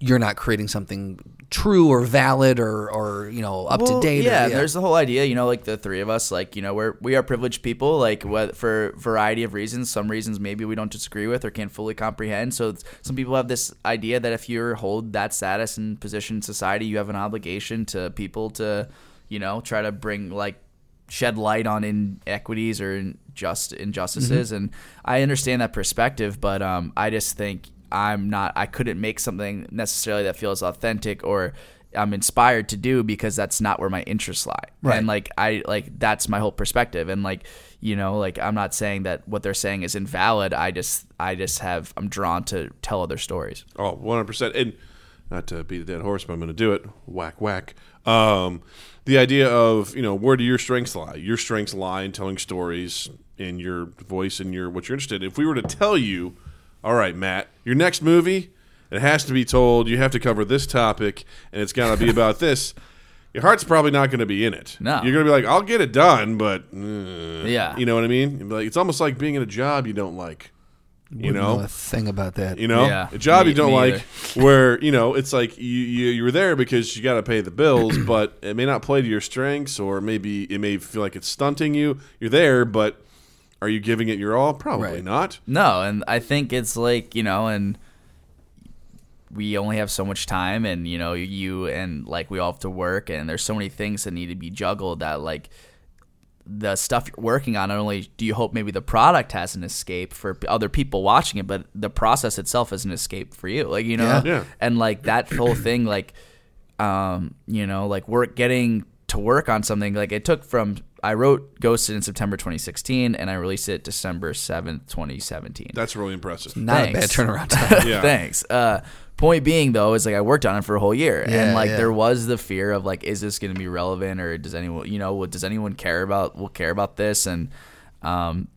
you're not creating something true or valid or or you know up Well, to date. or- Yeah, there's the whole idea, you know, like the three of us, like you know, we're we are privileged people, like what for variety of reasons. Some reasons maybe we don't disagree with or can't fully comprehend. So some people have this idea that if you hold that status and position in society, you have an obligation to people to, you know, try to bring like shed light on inequities or in just injustices and I understand that perspective but um I just think I'm not I couldn't make something necessarily that feels authentic or I'm inspired to do because that's not where my interests lie. Right. And like I like that's my whole perspective and like you know like I'm not saying that what they're saying is invalid. I just I just have I'm drawn to tell other stories. Oh, 100 percent. And not to beat a dead horse, but I'm going to do it. Whack whack. Um, the idea of you know where do your strengths lie? Your strengths lie in telling stories in your voice and your what you're interested in. If we were to tell you, all right, Matt, your next movie, it has to be told. You have to cover this topic, and it's got to be about this. Your heart's probably not going to be in it. No. you're going to be like, I'll get it done, but uh, Yeah. you know what I mean. Like it's almost like being in a job you don't like. You Wouldn't know, a thing about that. you know, Yeah, a job me- you don't me like, where you know it's like you you you were there because you got to pay the bills, but it may not play to your strengths, or maybe it may feel like it's stunting you. You're there, but are you giving it your all? Probably Right. not. No, and I think it's like, you know, and we only have so much time and you know, you and like we all have to work and there's so many things that need to be juggled that like the stuff you're working on not only do you hope maybe the product has an escape for other people watching it but the process itself is an escape for you like you know Yeah. Yeah. and like that whole thing like um you know like work getting to work on something like it took from i wrote ghosted in september 2016 and i released it december 7th 2017 That's really impressive. Not a bad turnaround time. Yeah. Thanks. Uh, point being though is like I worked on it for a whole year, Yeah, and like yeah. there was the fear of like, is this going to be relevant, or does anyone, you know, does anyone care about will care about this? And um,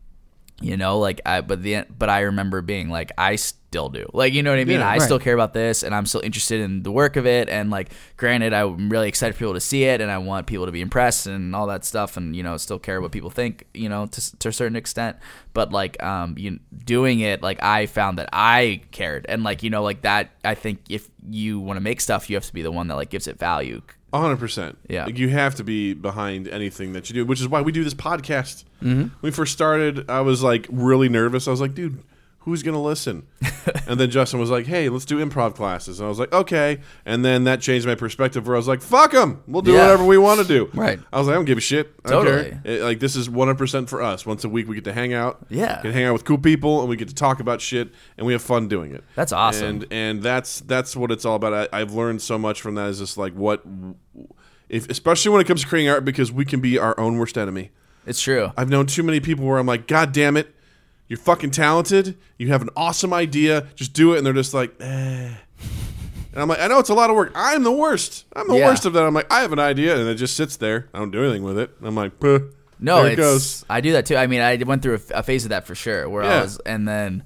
you know, like I, but the but I remember being like, I still do, like you know what I mean. Yeah, I right. still care about this, and I'm still interested in the work of it. And like, granted, I'm really excited for people to see it, and I want people to be impressed and all that stuff, and you know, still care what people think, you know, to to a certain extent. But like, um, you doing it, like I found that I cared, and like you know, like that. I think if you want to make stuff, you have to be the one that like gives it value. A hundred percent. Yeah. Like, you have to be behind anything that you do, which is why we do this podcast. Mm-hmm. When we first started, I was like really nervous. I was like, dude, who's gonna listen? and then Justin was like, hey, let's do improv classes, and I was like, okay. And then that changed my perspective, where I was like, fuck them, we'll do Yeah. whatever we want to do. Right. I was like, I don't give a shit. I don't Totally. care. It- like this is one hundred percent for us. Once a week, we get to hang out. Yeah. Get to hang out with cool people, and we get to talk about shit, and we have fun doing it. That's awesome. And and that's that's what it's all about. I, I've learned so much from that. Is just like what, if especially when it comes to creating art, because we can be our own worst enemy. It's true. I've known too many people where I'm like, God damn it, you're fucking talented. You have an awesome idea. Just do it. And they're just like, eh. And I'm like, I know it's a lot of work. I'm the worst. I'm the Yeah. worst of that. I'm like, I have an idea, and it just sits there. I don't do anything with it. And I'm like, Puh, No, there it's, it goes. I do that too. I mean, I went through a, a phase of that for sure, where I was, and then,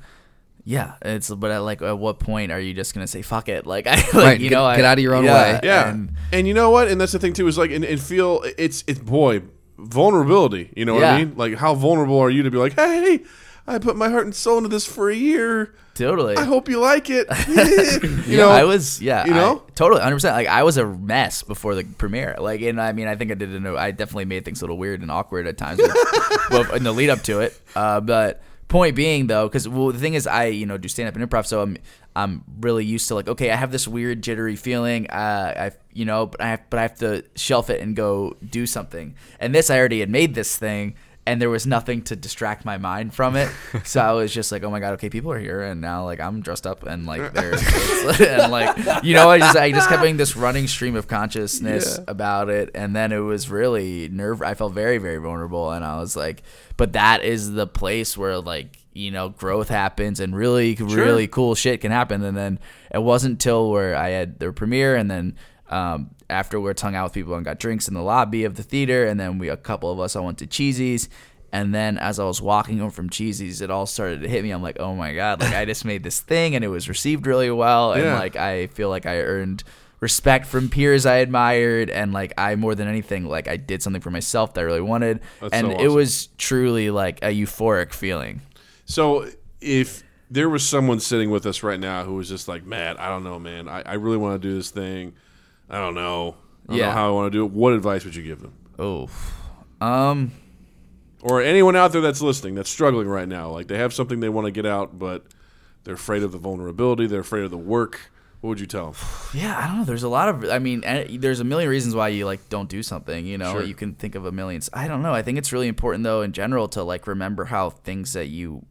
yeah, it's. But at like, at what point are you just gonna say fuck it? Like, I like, Right, you get- know, I- get out of your own yeah, way. Yeah, and- and, you know what? And that's the thing too is like, and, and feel it's it's boy vulnerability. You know what Yeah. I mean? Like, how vulnerable are you to be like, hey, I put my heart and soul into this for a year. totally. I hope you like it. you know, I was, yeah, you I- know? totally, hundred percent. Like, I was a mess before the premiere. Like, and I mean, I think I did. know I definitely made things a little weird and awkward at times, well, in the lead up to it. Uh, but point being, though, because well, the thing is, I you know do stand up and improv, so I'm I'm really used to like, okay, I have this weird jittery feeling. Uh, I you know, but I have but I have to shelf it and go do something. And this, I already had made this thing. And there was nothing to distract my mind from it, so I was just like, "Oh my god, okay, people are here, and now like I'm dressed up, and like there's and like you know, I just I just kept having this running stream of consciousness about it, and then it was really nerve. I felt very very vulnerable, and I was like, but that is the place where like you know growth happens and really really cool shit can happen, and then it wasn't till where I had the premiere, and then um, afterwards hung out with people and got drinks in the lobby of the theater, and then we a couple of us all went to Cheesy's. And then as I was walking home from Cheesy's, it all started to hit me. I'm like, oh my god, like I just made this thing and it was received really well, and Yeah. like I feel like I earned respect from peers I admired, and like I more than anything, like I did something for myself that I really wanted, That's and so it was truly like a euphoric feeling. So if there was someone sitting with us right now who was just like, Matt, I don't know, man. I, I really want to do this thing. I don't know. I don't Yeah. know how I want to do it. What advice would you give them? Oh, um, Or anyone out there that's listening that's struggling right now, like they have something they want to get out, but they're afraid of the vulnerability, they're afraid of the work. What would you tell them? Yeah, I don't know. There's a lot of. I mean, eh, there's a million reasons why you like don't do something. You know, Sure. you can think of a million. I don't know. I think it's really important though, in general, to like remember how things that you,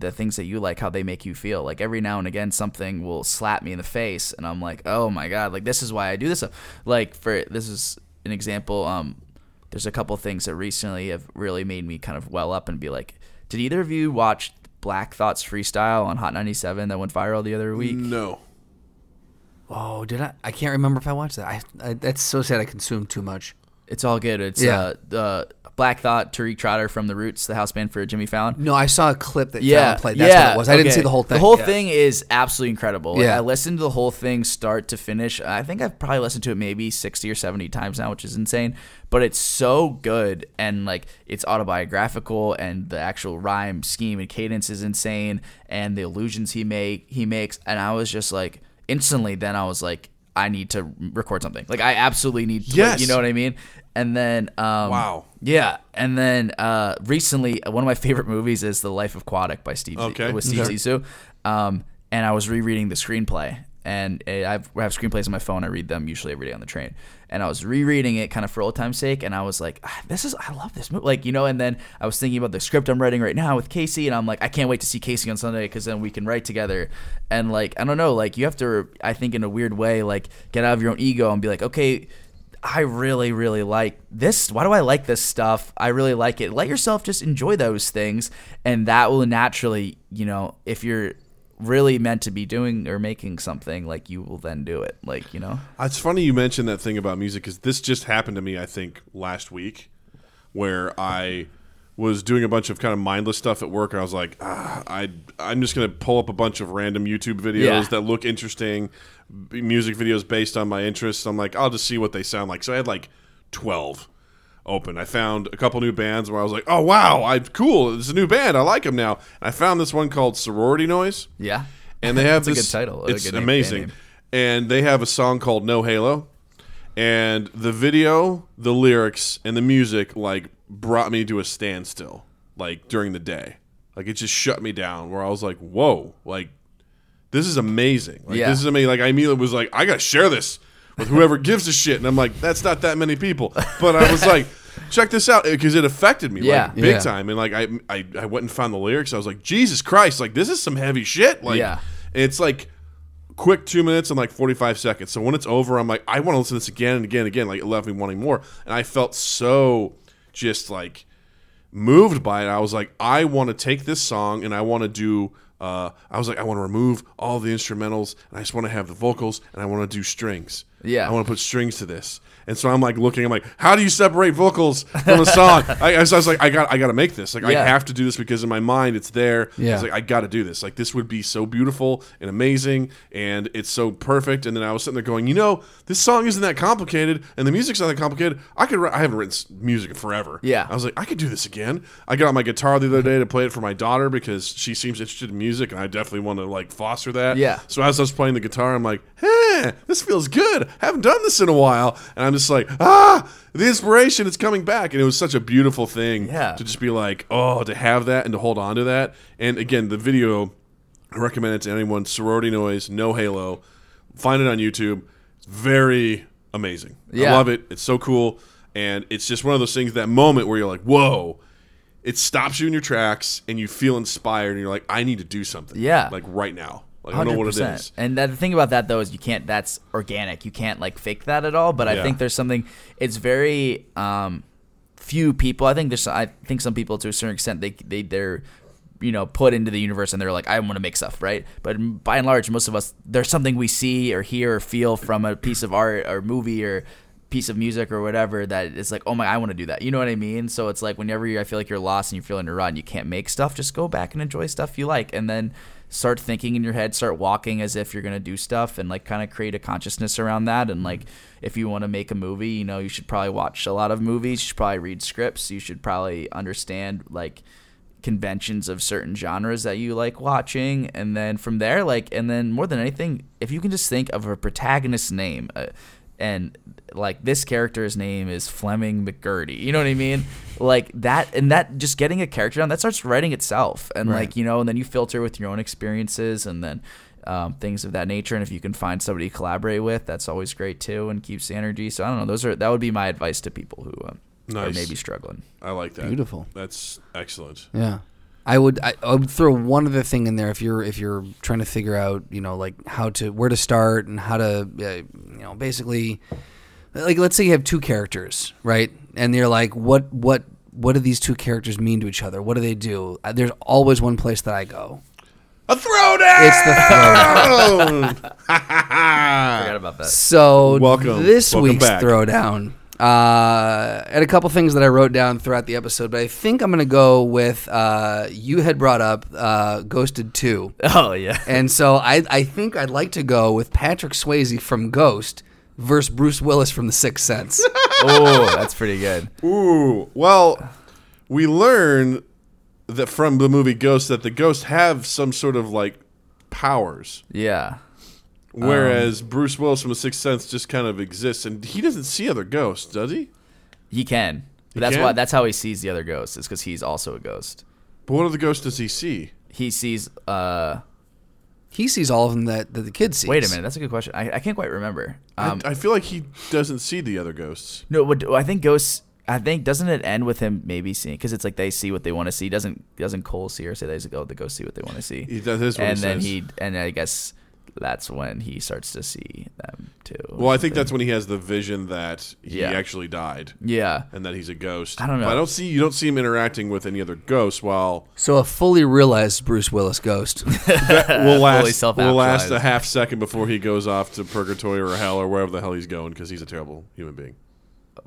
the things that you like, how they make you feel. Like every now and again, something will slap me in the face, and I'm like, oh my god, like this is why I do this. Like for this is an example. Um, there's a couple things that recently have really made me kind of well up and be like, did either of you watch Black Thoughts Freestyle on Hot 97 that went viral the other week? No. Oh, did I? I can't remember if I watched that. I, I that's so sad. I consumed too much. It's all good. It's Yeah. uh, the Black Thought, Tariq Trotter from The Roots, the house band for Jimmy Fallon. No, I saw a clip that Yeah, Fallon played. That's yeah, what it was. I didn't okay. see the whole thing. The whole Yeah. thing is absolutely incredible. Like, Yeah. I listened to the whole thing start to finish. I think I've probably listened to it maybe sixty or seventy times now, which is insane. But it's so good and like it's autobiographical, and the actual rhyme scheme and cadence is insane, and the illusions he make he makes. And I was just like instantly. Then I was like, I need to record something. Like I absolutely need. To, Yes. you know what I mean. And then um, Wow. yeah, and then uh, recently, one of my favorite movies is The Life of Aquatic by Steve Okay. with Steve Okay. Zissou. Um, and I was rereading the screenplay, and uh, I've, I have screenplays on my phone. I read them usually every day on the train. And I was rereading it kind of for old time's sake, and I was like, ah, "This is I love this movie." Like you know, and then I was thinking about the script I'm writing right now with Casey, and I'm like, I can't wait to see Casey on Sunday because then we can write together. And like I don't know, like you have to, I think in a weird way, like get out of your own ego and be like, okay. I really, really like this. Why do I like this stuff? I really like it. Let yourself just enjoy those things, and that will naturally, you know, if you're really meant to be doing or making something, like you will then do it. Like, you know, uh, It's funny you mentioned that thing about music because this just happened to me, I think, last week, where I was doing a bunch of kind of mindless stuff at work, and I was like, ah, I I'm just gonna pull up a bunch of random YouTube videos Yeah. that look interesting, music videos based on my interests. I'm like, I'll just see what they sound like. So I had like twelve open. I found a couple new bands where I was like, oh wow, I cool, it's a new band, I like them now. And I found this one called Sorority Noise yeah. and they have That's a this good title, It's amazing, name. and they have a song called "No Halo," and the video, the lyrics, and the music like brought me to a standstill. Like during the day, like it just shut me down. Where I was like, "Whoa!" Like this is amazing. Like Yeah. this is amazing. Like I immediately was like, "I gotta share this with whoever gives a shit," and I'm like, "That's not that many people," but I was like. Check this out because it affected me Yeah. like big Yeah. time, and like I, I I went and found the lyrics. I was like, Jesus Christ! Like this is some heavy shit. Like Yeah. it's like quick two minutes and like 45 seconds. So when it's over, I'm like, I want to listen to this again and again and again. Like it left me wanting more. And I felt so just like moved by it. I was like, I want to take this song and I want to do. Uh, I was like, I want to remove all the instrumentals and I just want to have the vocals and I want to do strings. Yeah. I want to put strings to this. And so I'm like looking. I'm like, how do you separate vocals from a song? I, I was I was like, I got, I got to make this. Like, Yeah. I have to do this because in my mind it's there. I Yeah. was like, I got to do this. Like, this would be so beautiful and amazing, and it's so perfect. And then I was sitting there going, you know, this song isn't that complicated, and the music's not that complicated. I could, I haven't written music in forever. Yeah. I was like, I could do this again. I got on my guitar the other day to play it for my daughter because she seems interested in music, and I definitely want to like foster that. Yeah. So as I was playing the guitar, I'm like, hey, this feels good. Haven't done this in a while, and I'm just like, ah, the inspiration is coming back, and it was such a beautiful thing. Yeah. To just be like, oh, to have that and to hold on to that, and again, the video, I recommend it to anyone. Sorority Noise, No Halo, find it on YouTube. It's very amazing. I love it. It's so cool, and it's just one of those things. That moment where you're like, whoa. It stops you in your tracks, and you feel inspired, and you're like, "I need to do something." Yeah. like right now. Like, I don't know what it 100%. And that, the thing about that though is you can't. That's organic. You can't like fake that at all. But I Yeah. think there's something. It's very um, few people. I think there's. I think some people to a certain extent they they they're you know put into the universe and they're like I want to make stuff right. But by and large, most of us there's something we see or hear or feel from a piece of art or movie or piece of music or whatever that it's like oh my I want to do that. You know what I mean? So it's like whenever you I feel like you're lost and you're feeling a run you can't make stuff, just go back and enjoy stuff you like and then start thinking in your head, start walking as if you're gonna do stuff, and like kind of create a consciousness around that. And like, if you want to make a movie, you know, you should probably watch a lot of movies. You should probably read scripts. You should probably understand like conventions of certain genres that you like watching, and then from there, like, and then more than anything, if you can just think of a protagonist's name. Uh, and like this character's name is Fleming McGurdy. You know what I mean? Like that, and that just getting a character down that starts writing itself, and like you know, and then you filter with your own experiences, and then um, things of that nature. And if you can find somebody to collaborate with, that's always great too, and keeps the energy. So I don't know. Those are that would be my advice to people who um, are maybe struggling. I like that. Beautiful. That's excellent. Yeah. I would I, I would throw one other thing in there if you're if you're trying to figure out you know like how to where to start and how to uh, you know basically like let's say you have two characters right and you're like what what what do these two characters mean to each other what do they do Uh, there's always one place that I go A throwdown. it's the throwdown Forgot about that. So Welcome. this Welcome week's back. throwdown. Uh, and a couple things that I wrote down throughout the episode, but I think I'm gonna go with uh, you had brought up uh, Ghosted Oh yeah. and so I I think I'd like to go with Patrick Swayze from Ghost versus Bruce Willis from The Sixth Sense. oh, that's pretty good. Ooh. Well, we learn that from the movie Ghost that the ghosts have some sort of like powers, Yeah. whereas Bruce Willis from The Sixth Sense just kind of exists, and he doesn't see other ghosts, does he? He can. But He that's can? why that's how he sees the other ghosts. Is because he's also a ghost. But what other ghosts does he see? He sees. uh he sees all of them that, that the kid sees. Wait a minute. That's a good question. I, I can't quite remember. Um, I, I feel like he doesn't see the other ghosts. No, what I think ghosts. I think doesn't it end with him maybe seeing because it's like they see what they want to see. Doesn't doesn't Cole see or say they go the ghosts see what they want to see? He, that is what and he then says. he and I guess that's when he starts to see them too. well, I think that's when he has the vision that he Yeah. actually died. yeah. And that he's a ghost. I don't know. But I don't see you don't see him interacting with any other ghosts while So a fully realized Bruce Willis ghost. will Fully last will last self-actualized. a half second before he goes off to purgatory or hell or wherever the hell he's going because he's a terrible human being.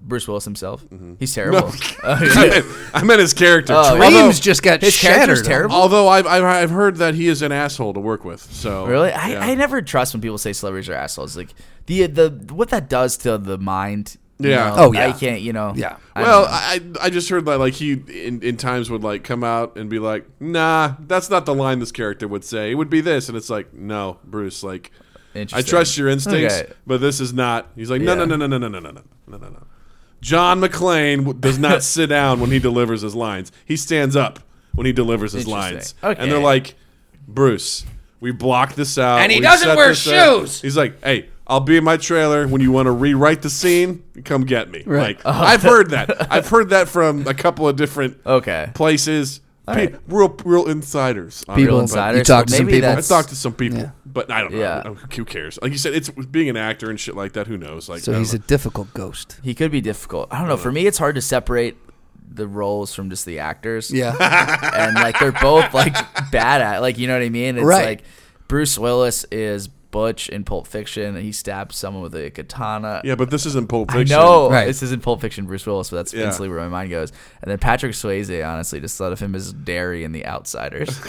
Bruce Willis himself. Mm-hmm. He's terrible. I, meant, I meant his character. Oh, although, Dreams just got his character's shattered. terrible. although I've, I've I've heard that he is an asshole to work with. So Really, I, yeah. I never trust when people say celebrities are assholes. Like the the what that does to the mind. you Yeah. know, Oh, yeah. I can't. You know. Yeah. I don't Well, know. I I just heard that like he in, in times would like come out and be like, "Nah, that's not the line this character would say. It would be this," and it's like, "No, Bruce, like I Interesting. trust your instincts, Okay. but this is not." He's like, "No, no, Yeah. no, no, no, no, no, no, no, no, no, no." John McClane does not sit down when he delivers his lines. He stands up when he delivers his lines, Okay. and they're like, "Bruce, we blocked this out, And he we doesn't set wear this up." shoes. He's like, "Hey." I'll be in my trailer when you want to rewrite the scene. Come get me. Right. Like uh-huh. I've heard that. I've heard that from a couple of different Okay. places. Pe- right. real, real insiders. People it, but- insiders. You talk to some people. I that's- talked to some people, Yeah. but I don't know. Yeah. Who cares? Like you said, it's being an actor and shit like that. Who knows? Like, So I he's a difficult ghost. He could be difficult. I don't know. For me, it's hard to separate the roles from just the actors. Yeah. and like they're both like bad at like you know what I mean. It's Right. like Bruce Willis is Butch in Pulp Fiction. He stabs someone with a katana. Yeah, but this isn't Pulp I Fiction. know Right. this isn't Pulp Fiction, Bruce Willis, but that's Yeah. instantly where my mind goes. And then Patrick Swayze, honestly, just thought of him as Darry in The Outsiders.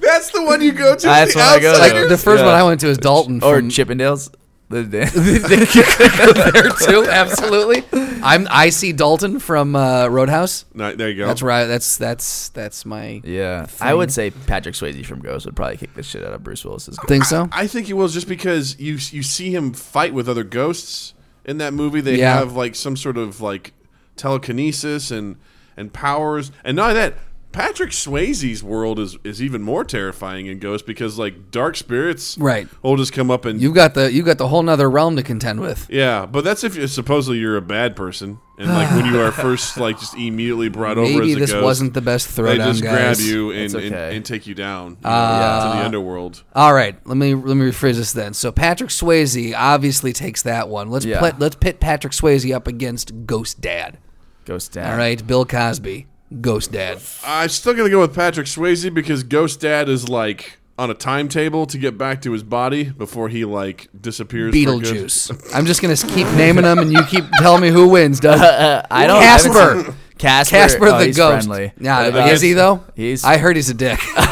That's the one you go to. That's the what I go to. Like the first Yeah. one I went to is Dalton or from Chippendales. The, there too. Absolutely. I'm I see Dalton from uh, Roadhouse. No, there you go. That's right. That's that's that's my yeah, I would say Patrick Swayze from Ghost would probably kick the shit out of Bruce Willis's. think so. I think he was just because you you see him fight with other ghosts in that movie. They Yeah. have like some sort of like telekinesis and and powers, and not only that. Patrick Swayze's world is, is even more terrifying in Ghost because like dark spirits Right. will just come up and You got the you got the whole nother realm to contend with. yeah, but that's if you, supposedly you're a bad person and like when you are first like just immediately brought over Maybe as a this ghost, wasn't the best they throwdown, just grab you and, It's and, and take you down you know, Uh, to the underworld. All right, let me let me rephrase this then. So Patrick Swayze obviously takes that one. Let's Yeah. put, let's pit Patrick Swayze up against Ghost Dad. Ghost Dad. All right, Bill Cosby, Ghost Dad. I'm still gonna go with Patrick Swayze because Ghost Dad is like on a timetable to get back to his body before he like disappears. Beetlejuice. I'm just gonna keep naming them, and you keep telling me who wins. Doug. Uh, I don't. Casper. seen- Casper. Casper oh, the he's ghost. Friendly. Yeah, uh, is he though? He's. I heard he's a dick. yeah,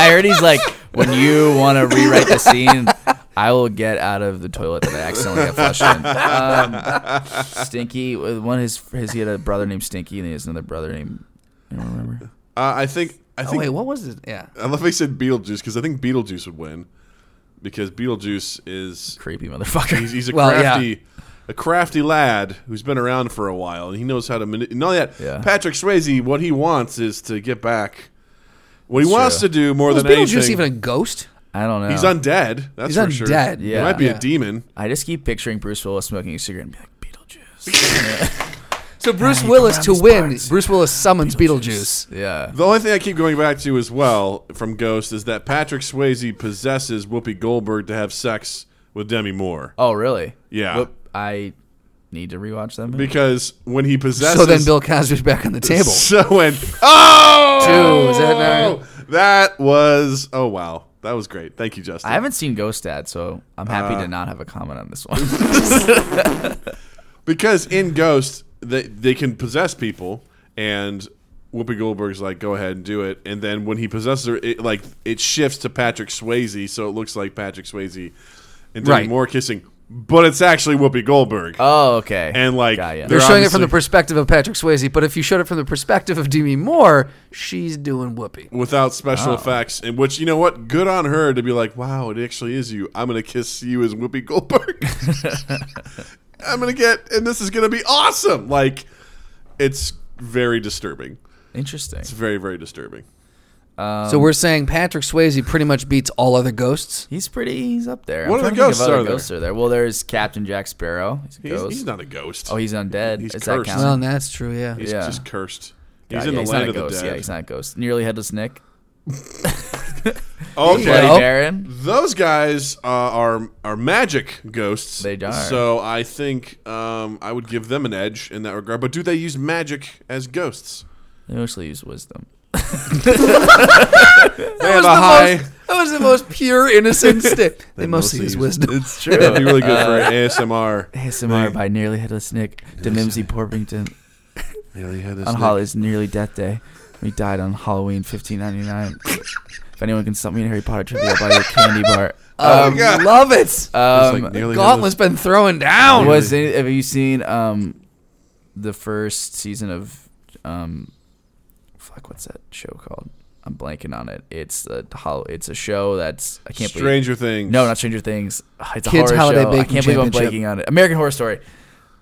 I heard he's like when you want to rewrite the scene. I will get out of the toilet that I accidentally got flushed in. Um, Stinky, uh, one of his, his he had a brother named Stinky, and he has another brother named. I don't remember. Uh, I think. I oh think. wait, what was it? Yeah. I love how he said Beetlejuice because I think Beetlejuice would win because Beetlejuice is Creepy motherfucker. he's, he's a Well, yeah. crafty. A crafty lad who's been around for a while, and he knows how to. Mani- not that, Yeah. Patrick Swayze, what he wants is to get back. What he wants true. to do more Was than Beetlejuice anything. even a ghost? I don't know. he's undead. That's He's for sure. undead. Yeah. He might be Yeah. a demon. I just keep picturing Bruce Willis smoking a cigarette and be like Beetlejuice. So Bruce you Willis to around win, parts. Bruce Willis summons Beetlejuice. yeah. The only thing I keep going back to as well from Ghost is that Patrick Swayze possesses Whoopi Goldberg to have sex with Demi Moore. Oh really? Yeah. Whoop, I need to rewatch that movie. Because when he possesses, So then Bill Cosby's back on the table. So when oh, Two, is that that was oh wow, that was great. Thank you, Justin. I haven't seen Ghost Dad, so I'm happy Uh, to not have a comment on this one. because in Ghost they they can possess people, and Whoopi Goldberg's like, go ahead and do it. And then when he possesses her, it like it shifts to Patrick Swayze, so it looks like Patrick Swayze and Demi Right. Moore kissing, but it's actually Whoopi Goldberg. oh, okay. and like. They're they're showing it from the perspective of Patrick Swayze, but if you showed it from the perspective of Demi Moore, she's doing Whoopi without special Oh. effects, And which you know what, good on her to be like, wow, it actually is you. I'm gonna kiss you as Whoopi Goldberg. I'm gonna get, and this is gonna be awesome. Like, it's very disturbing. Interesting. It's very very disturbing. Um, so we're saying Patrick Swayze pretty much beats all other ghosts. He's pretty. He's up there. What I'm other trying to think of ghosts other are there? ghosts are there? Well, there's Captain Jack Sparrow. He's a He's, ghost. he's not a ghost. oh, he's undead. He's Is cursed. count? Well, that's true, yeah. he's yeah. just cursed. He's God, in yeah, the he's land not of a the ghost. dead. Yeah, he's not a ghost. Nearly headless Nick. okay, Bloody. Baron. those guys uh, are are magic ghosts. They are. So I think um, I would give them an edge in that regard. But do they use magic as ghosts? They mostly use wisdom. They That was, the high. most, that was the most pure, innocent stick. They mostly use wisdom. It's true. That'd be really good for ASMR. ASMR by Nearly Headless Nick to Mimsy Porpington Nearly had this on Nick. Holly's Nearly Death Day. He died on Halloween 1599. If anyone can stop me in Harry Potter trivia, I'll buy you a candy bar. Oh, Um, God. Love it. um, like nearly Gauntlet's been throwing down. was any, have you seen um the first season of um fuck what's that show called? I'm blanking on it. It's a hol- it's a show that's I can't believe Stranger Things. No, not Stranger Things. Ugh, It's a Kids horror Holiday show. I Baking can't believe I'm Championship. blanking on it. American Horror Story.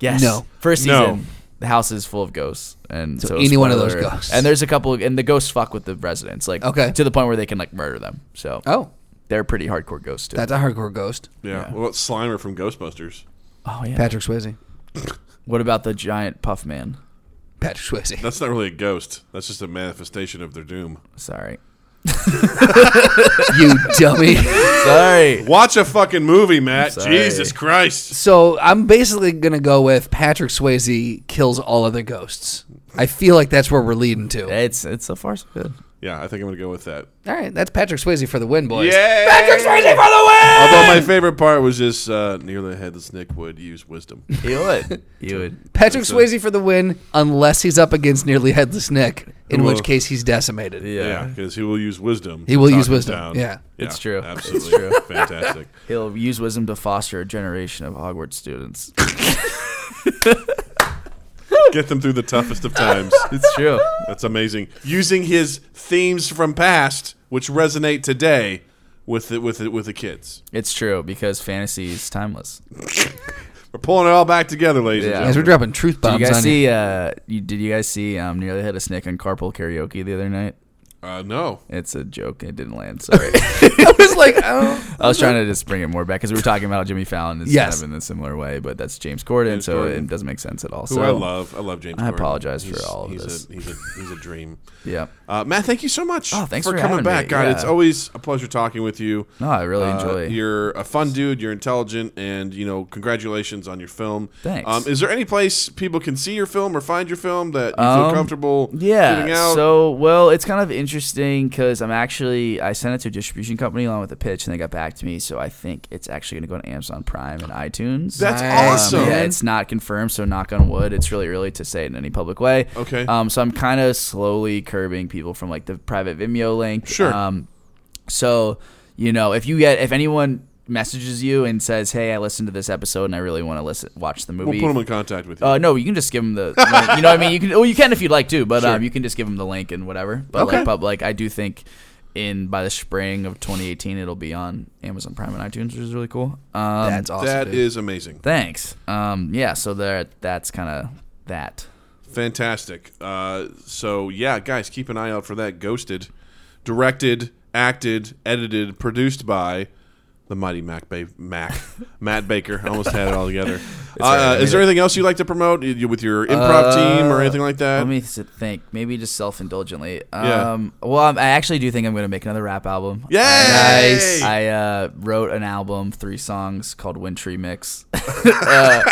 Yes. No. First No. season. The house is full of ghosts, and So so, any one of those spoiler- ghosts. And there's a couple, and the ghosts fuck with the residents, like Okay. to the point where they can like murder them. So Oh, they're pretty hardcore ghosts too. that's a hardcore ghost. Yeah. Yeah. What about Slimer from Ghostbusters? oh yeah. Patrick Swayze. What about the giant puff man? Patrick Swayze. That's not really a ghost. That's just a manifestation of their doom. Sorry. you dummy. Sorry. Watch a fucking movie, Matt. Sorry. Jesus Christ. So I'm basically gonna go with Patrick Swayze kills all other ghosts. I feel like that's where we're leading to. It's it's so far so good. Yeah, I think I'm gonna go with that. All right, that's Patrick Swayze for the win, boys. Yeah, Patrick Swayze for the win. Although my favorite part was just uh, nearly headless Nick would use wisdom. He would. He would. Patrick That's a- Swayze for the win, unless he's up against nearly headless Nick, in Who which case he's decimated. Yeah. Yeah, because he will use wisdom. He will use wisdom. down. Yeah. It's true. It's Absolutely. true. Fantastic. He'll use wisdom to foster a generation of Hogwarts students. Get them through the toughest of times. It's true. That's amazing. Using his themes from past, which resonate today with the, with the, with the kids. It's true because fantasy is timeless. We're pulling it all back together, ladies Yeah. and Guys, we're dropping truth Did bombs you guys on see? Uh, you, did you guys see? Um, nearly had a snake on carpool karaoke the other night. Uh, no. It's a joke. It didn't land. Sorry. I was like, oh. I was trying to just bring it more back because we were talking about Jimmy Fallon. It's Yes. kind of in a similar way, but that's James Corden, James so Corden. it doesn't make sense at all. Who so I love. I love James. I Corden. apologize for He's- all of he's this. A, he's a he's a dream. Yeah. Uh, Matt, thank you so much. Oh, thanks for, for coming back. me. God, Yeah. it's always a pleasure talking with you. No, I really Uh, enjoy. You're a fun dude. You're intelligent, and you know, congratulations on your film. Thanks. Um, is there any place people can see your film or find your film that you feel Um, comfortable Yeah. out? So, well, it's kind of interesting because I'm actually I sent it to a distribution company along with the pitch, and they got back to me. So I think it's actually going to go on Amazon Prime and iTunes. That's Nice, awesome. Yeah, it's not confirmed, so knock on wood. It's really early to say it in any public way. Okay. Um, so I'm kind of slowly curbing people from like the private Vimeo link. Sure. Um, so you know, if you get if anyone messages you and says, "Hey, I listened to this episode and I really want to listen watch the movie," we'll put them in contact with you. uh, no, you can just give them the. You know what I mean? You can. Well, you can if you'd like to, but Sure. um, you can just give them the link and whatever. But Okay. like, but like, I do think in by the spring of 2018, it'll be on Amazon Prime and iTunes, which is really cool. Um, That's awesome. That dude. is amazing. thanks. Um, yeah. So there, that's kind of that. Fantastic. Uh, so yeah, guys, keep an eye out for that. Ghosted, directed, acted, edited, produced by the mighty Mac ba- Mac Matt Baker. I almost had it all together. all right, I Uh, is there anything else you'd like to promote with your improv team or anything like that? Let me think. Maybe just self indulgently. Yeah. Um, Well, I'm, I actually do think I'm going to make another rap album. Yay! Nice. I uh, wrote an album, three songs called Wintry Mix. uh,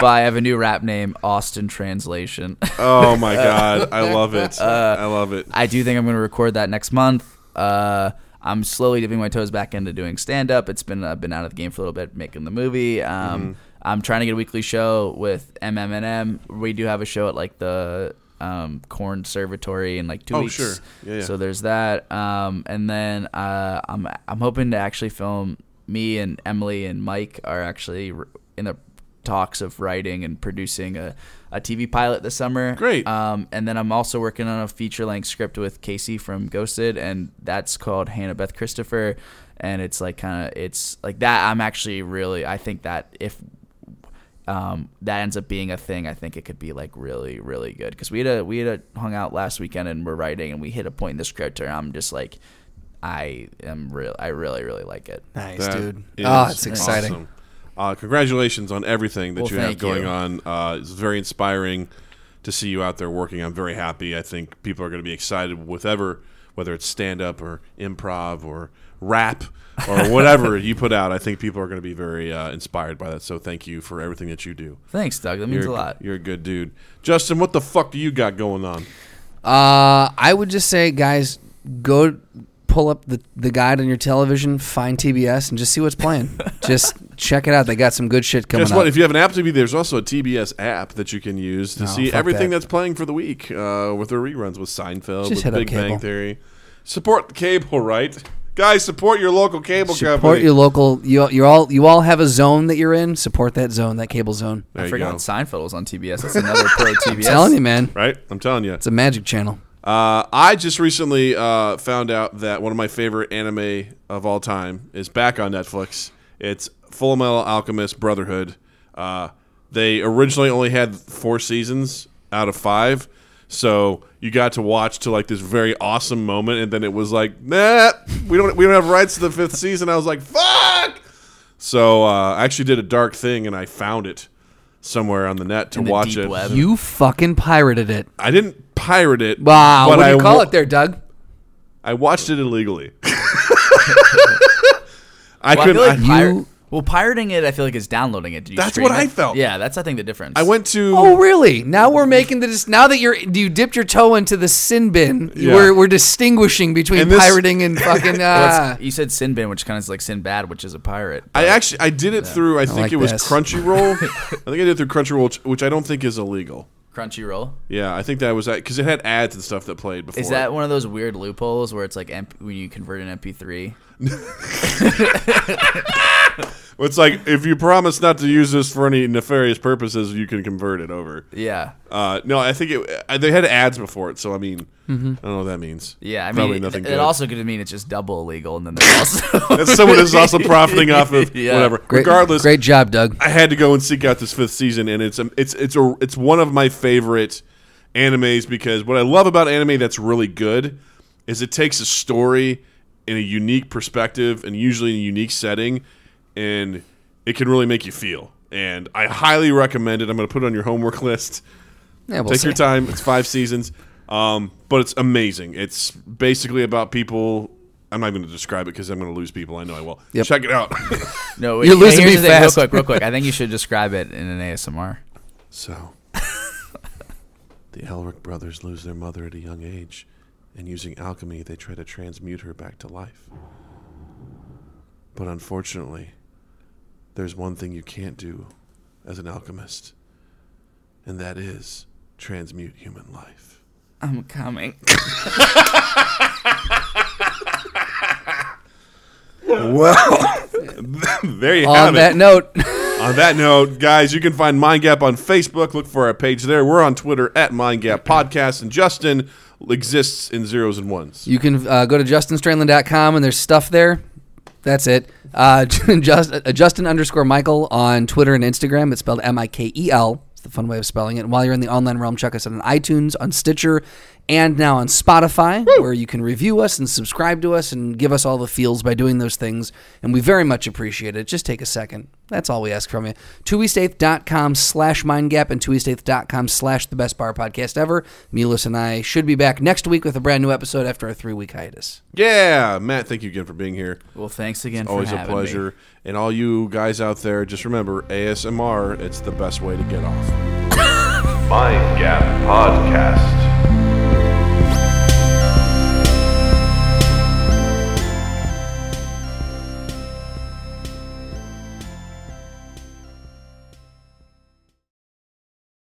by I have a new rap name, Austin Translation. oh my god, I love it. Uh, I love it. I do think I'm going to record that next month. Uh, I'm slowly dipping my toes back into doing stand up. It's been I've been out of the game for a little bit, making the movie. Um, Mm-hmm. I'm trying to get a weekly show with MM&M. We do have a show at like the um, Corn Conservatory in like two Oh, weeks. sure. Yeah, yeah. So there's that. Um, and then uh, I'm I'm hoping to actually film. Me and Emily and Mike are actually in the talks of writing and producing a, a TV pilot this summer. Great. Um, and then I'm also working on a feature length script with Casey from Ghosted, and that's called Hannah Beth Christopher. And it's like kind of it's like that. I'm actually really I think that if um, that ends up being a thing, I think it could be like really really good because we had a we had a hung out last weekend and we're writing and we hit a point in the script where I'm just like. I am real. I really, really like it. Nice, That dude. is Oh, it's exciting. awesome. Uh, congratulations on everything that Well, you have going you. on. Uh, it's very inspiring to see you out there working. I'm very happy. I think people are going to be excited with ever, whether it's stand up or improv or rap or whatever you put out. I think people are going to be very uh, inspired by that. So thank you for everything that you do. Thanks, Doug. That means You're, a lot. You're a good dude. Justin, what the fuck do you got going on? Uh, I would just say, guys, go pull up the, the guide on your television, find TBS, and just see what's playing. just check it out. They got some good shit coming Guess what? up. If you have an Apple TV, there's also a TBS app that you can use to Oh, see fuck everything that. that's playing for the week uh, with their reruns with Seinfeld, Just with up Big Bang. Theory. Support the cable, right? Guys, support your local cable company. Support company. your local. You you all you all have a zone that you're in. Support that zone, that cable zone. there I you forgot go. Seinfeld was on TBS. That's another pro TBS. I'm telling you, man, Right? I'm telling you. it's a magic channel. Uh, I just recently uh, found out that one of my favorite anime of all time is back on Netflix. It's Full Metal Alchemist Brotherhood. Uh, they originally only had four seasons out of five, so you got to watch to like this very awesome moment, and then it was like, nah, we don't we don't have rights to the fifth season. I was like, fuck. So uh, I actually did a dark thing, and I found it somewhere on the net to In the watch deep it. web. You fucking pirated it. I didn't pirate it. Wow, but what do you I call wa- it there, Doug? I watched it illegally. I Well, I couldn't. feel like I, pir- You- well, pirating it, I feel like is downloading it. Do you That's stream what I felt. Yeah, that's I think the difference. I went to. Oh, really? Now we're making the dis- now that you're you dipped your toe into the sin bin. Yeah. We're we're distingushing between And this- pirating and fucking. Uh, it's- you said sin bin, which kind of is like Sinbad, which is a pirate. I actually I did it through. I think like it was this. Crunchyroll. I think I did it through Crunchyroll, which, which I don't think is illegal. Crunchyroll. Yeah, I think that was that because it had ads and stuff that played before. Is that one of those weird loopholes where it's like MP, when you convert an MP3? Well, It's like if you promise not to use this for any nefarious purposes, you can convert it over. Yeah. Uh, no, I think it, uh, they had ads before it, so I mean, I don't know what that means. Yeah, I Probably mean, nothing it, good. it also could mean it's just double illegal, and then there's also That's someone who's also profiting off of Yeah. whatever. great, Regardless, great job, Doug. I had to go and seek out this fifth season, and it's um, it's it's a it's one of my favorite animes because what I love about anime that's really good is it takes a story in a unique perspective and usually in a unique setting, and it can really make you feel. And I highly recommend it. I'm going to put it on your homework list. Yeah, we'll Take see. your time. It's five seasons, um, but it's amazing. It's basically about people. I'm not going to describe it because I'm going to lose people. I know I will. Yep. Check it out. no. You're wait, losing me the thing, fast. Real quick, real quick. I think you should describe it in an ASMR. So, the Elric brothers lose their mother at a young age, and using alchemy, they try to transmute her back to life. But unfortunately, there's one thing you can't do as an alchemist, and that is transmute human life. I'm coming. Well, there you have it. On that note, On that note, guys, you can find Mind Gap on Facebook. Look for our page there. We're on Twitter at Mind Gap Podcast, and Justin exists in zeros and ones. you can uh, go to justinstrandland.com and there's stuff there. That's it. Uh, just, uh, Justin underscore Michael on Twitter and Instagram. It's spelled M I K E L. It's the fun way of spelling it. And while you're in the online realm, check us out on iTunes, on Stitcher, and now on Spotify, where you can review us and subscribe to us and give us all the feels by doing those things. And we very much appreciate it. Just take a second. That's all we ask from you. TwoEastEighth.com slash mindgap and TwoEastEighth.com slash the best bar podcast ever. Milos and I should be back next week with a brand new episode after our three week hiatus. Yeah, Matt, thank you again for being here. Well, thanks again. Always for a having me. pleasure. And all you guys out there, just remember ASMR, it's the best way to get off. Mind Gap Podcast.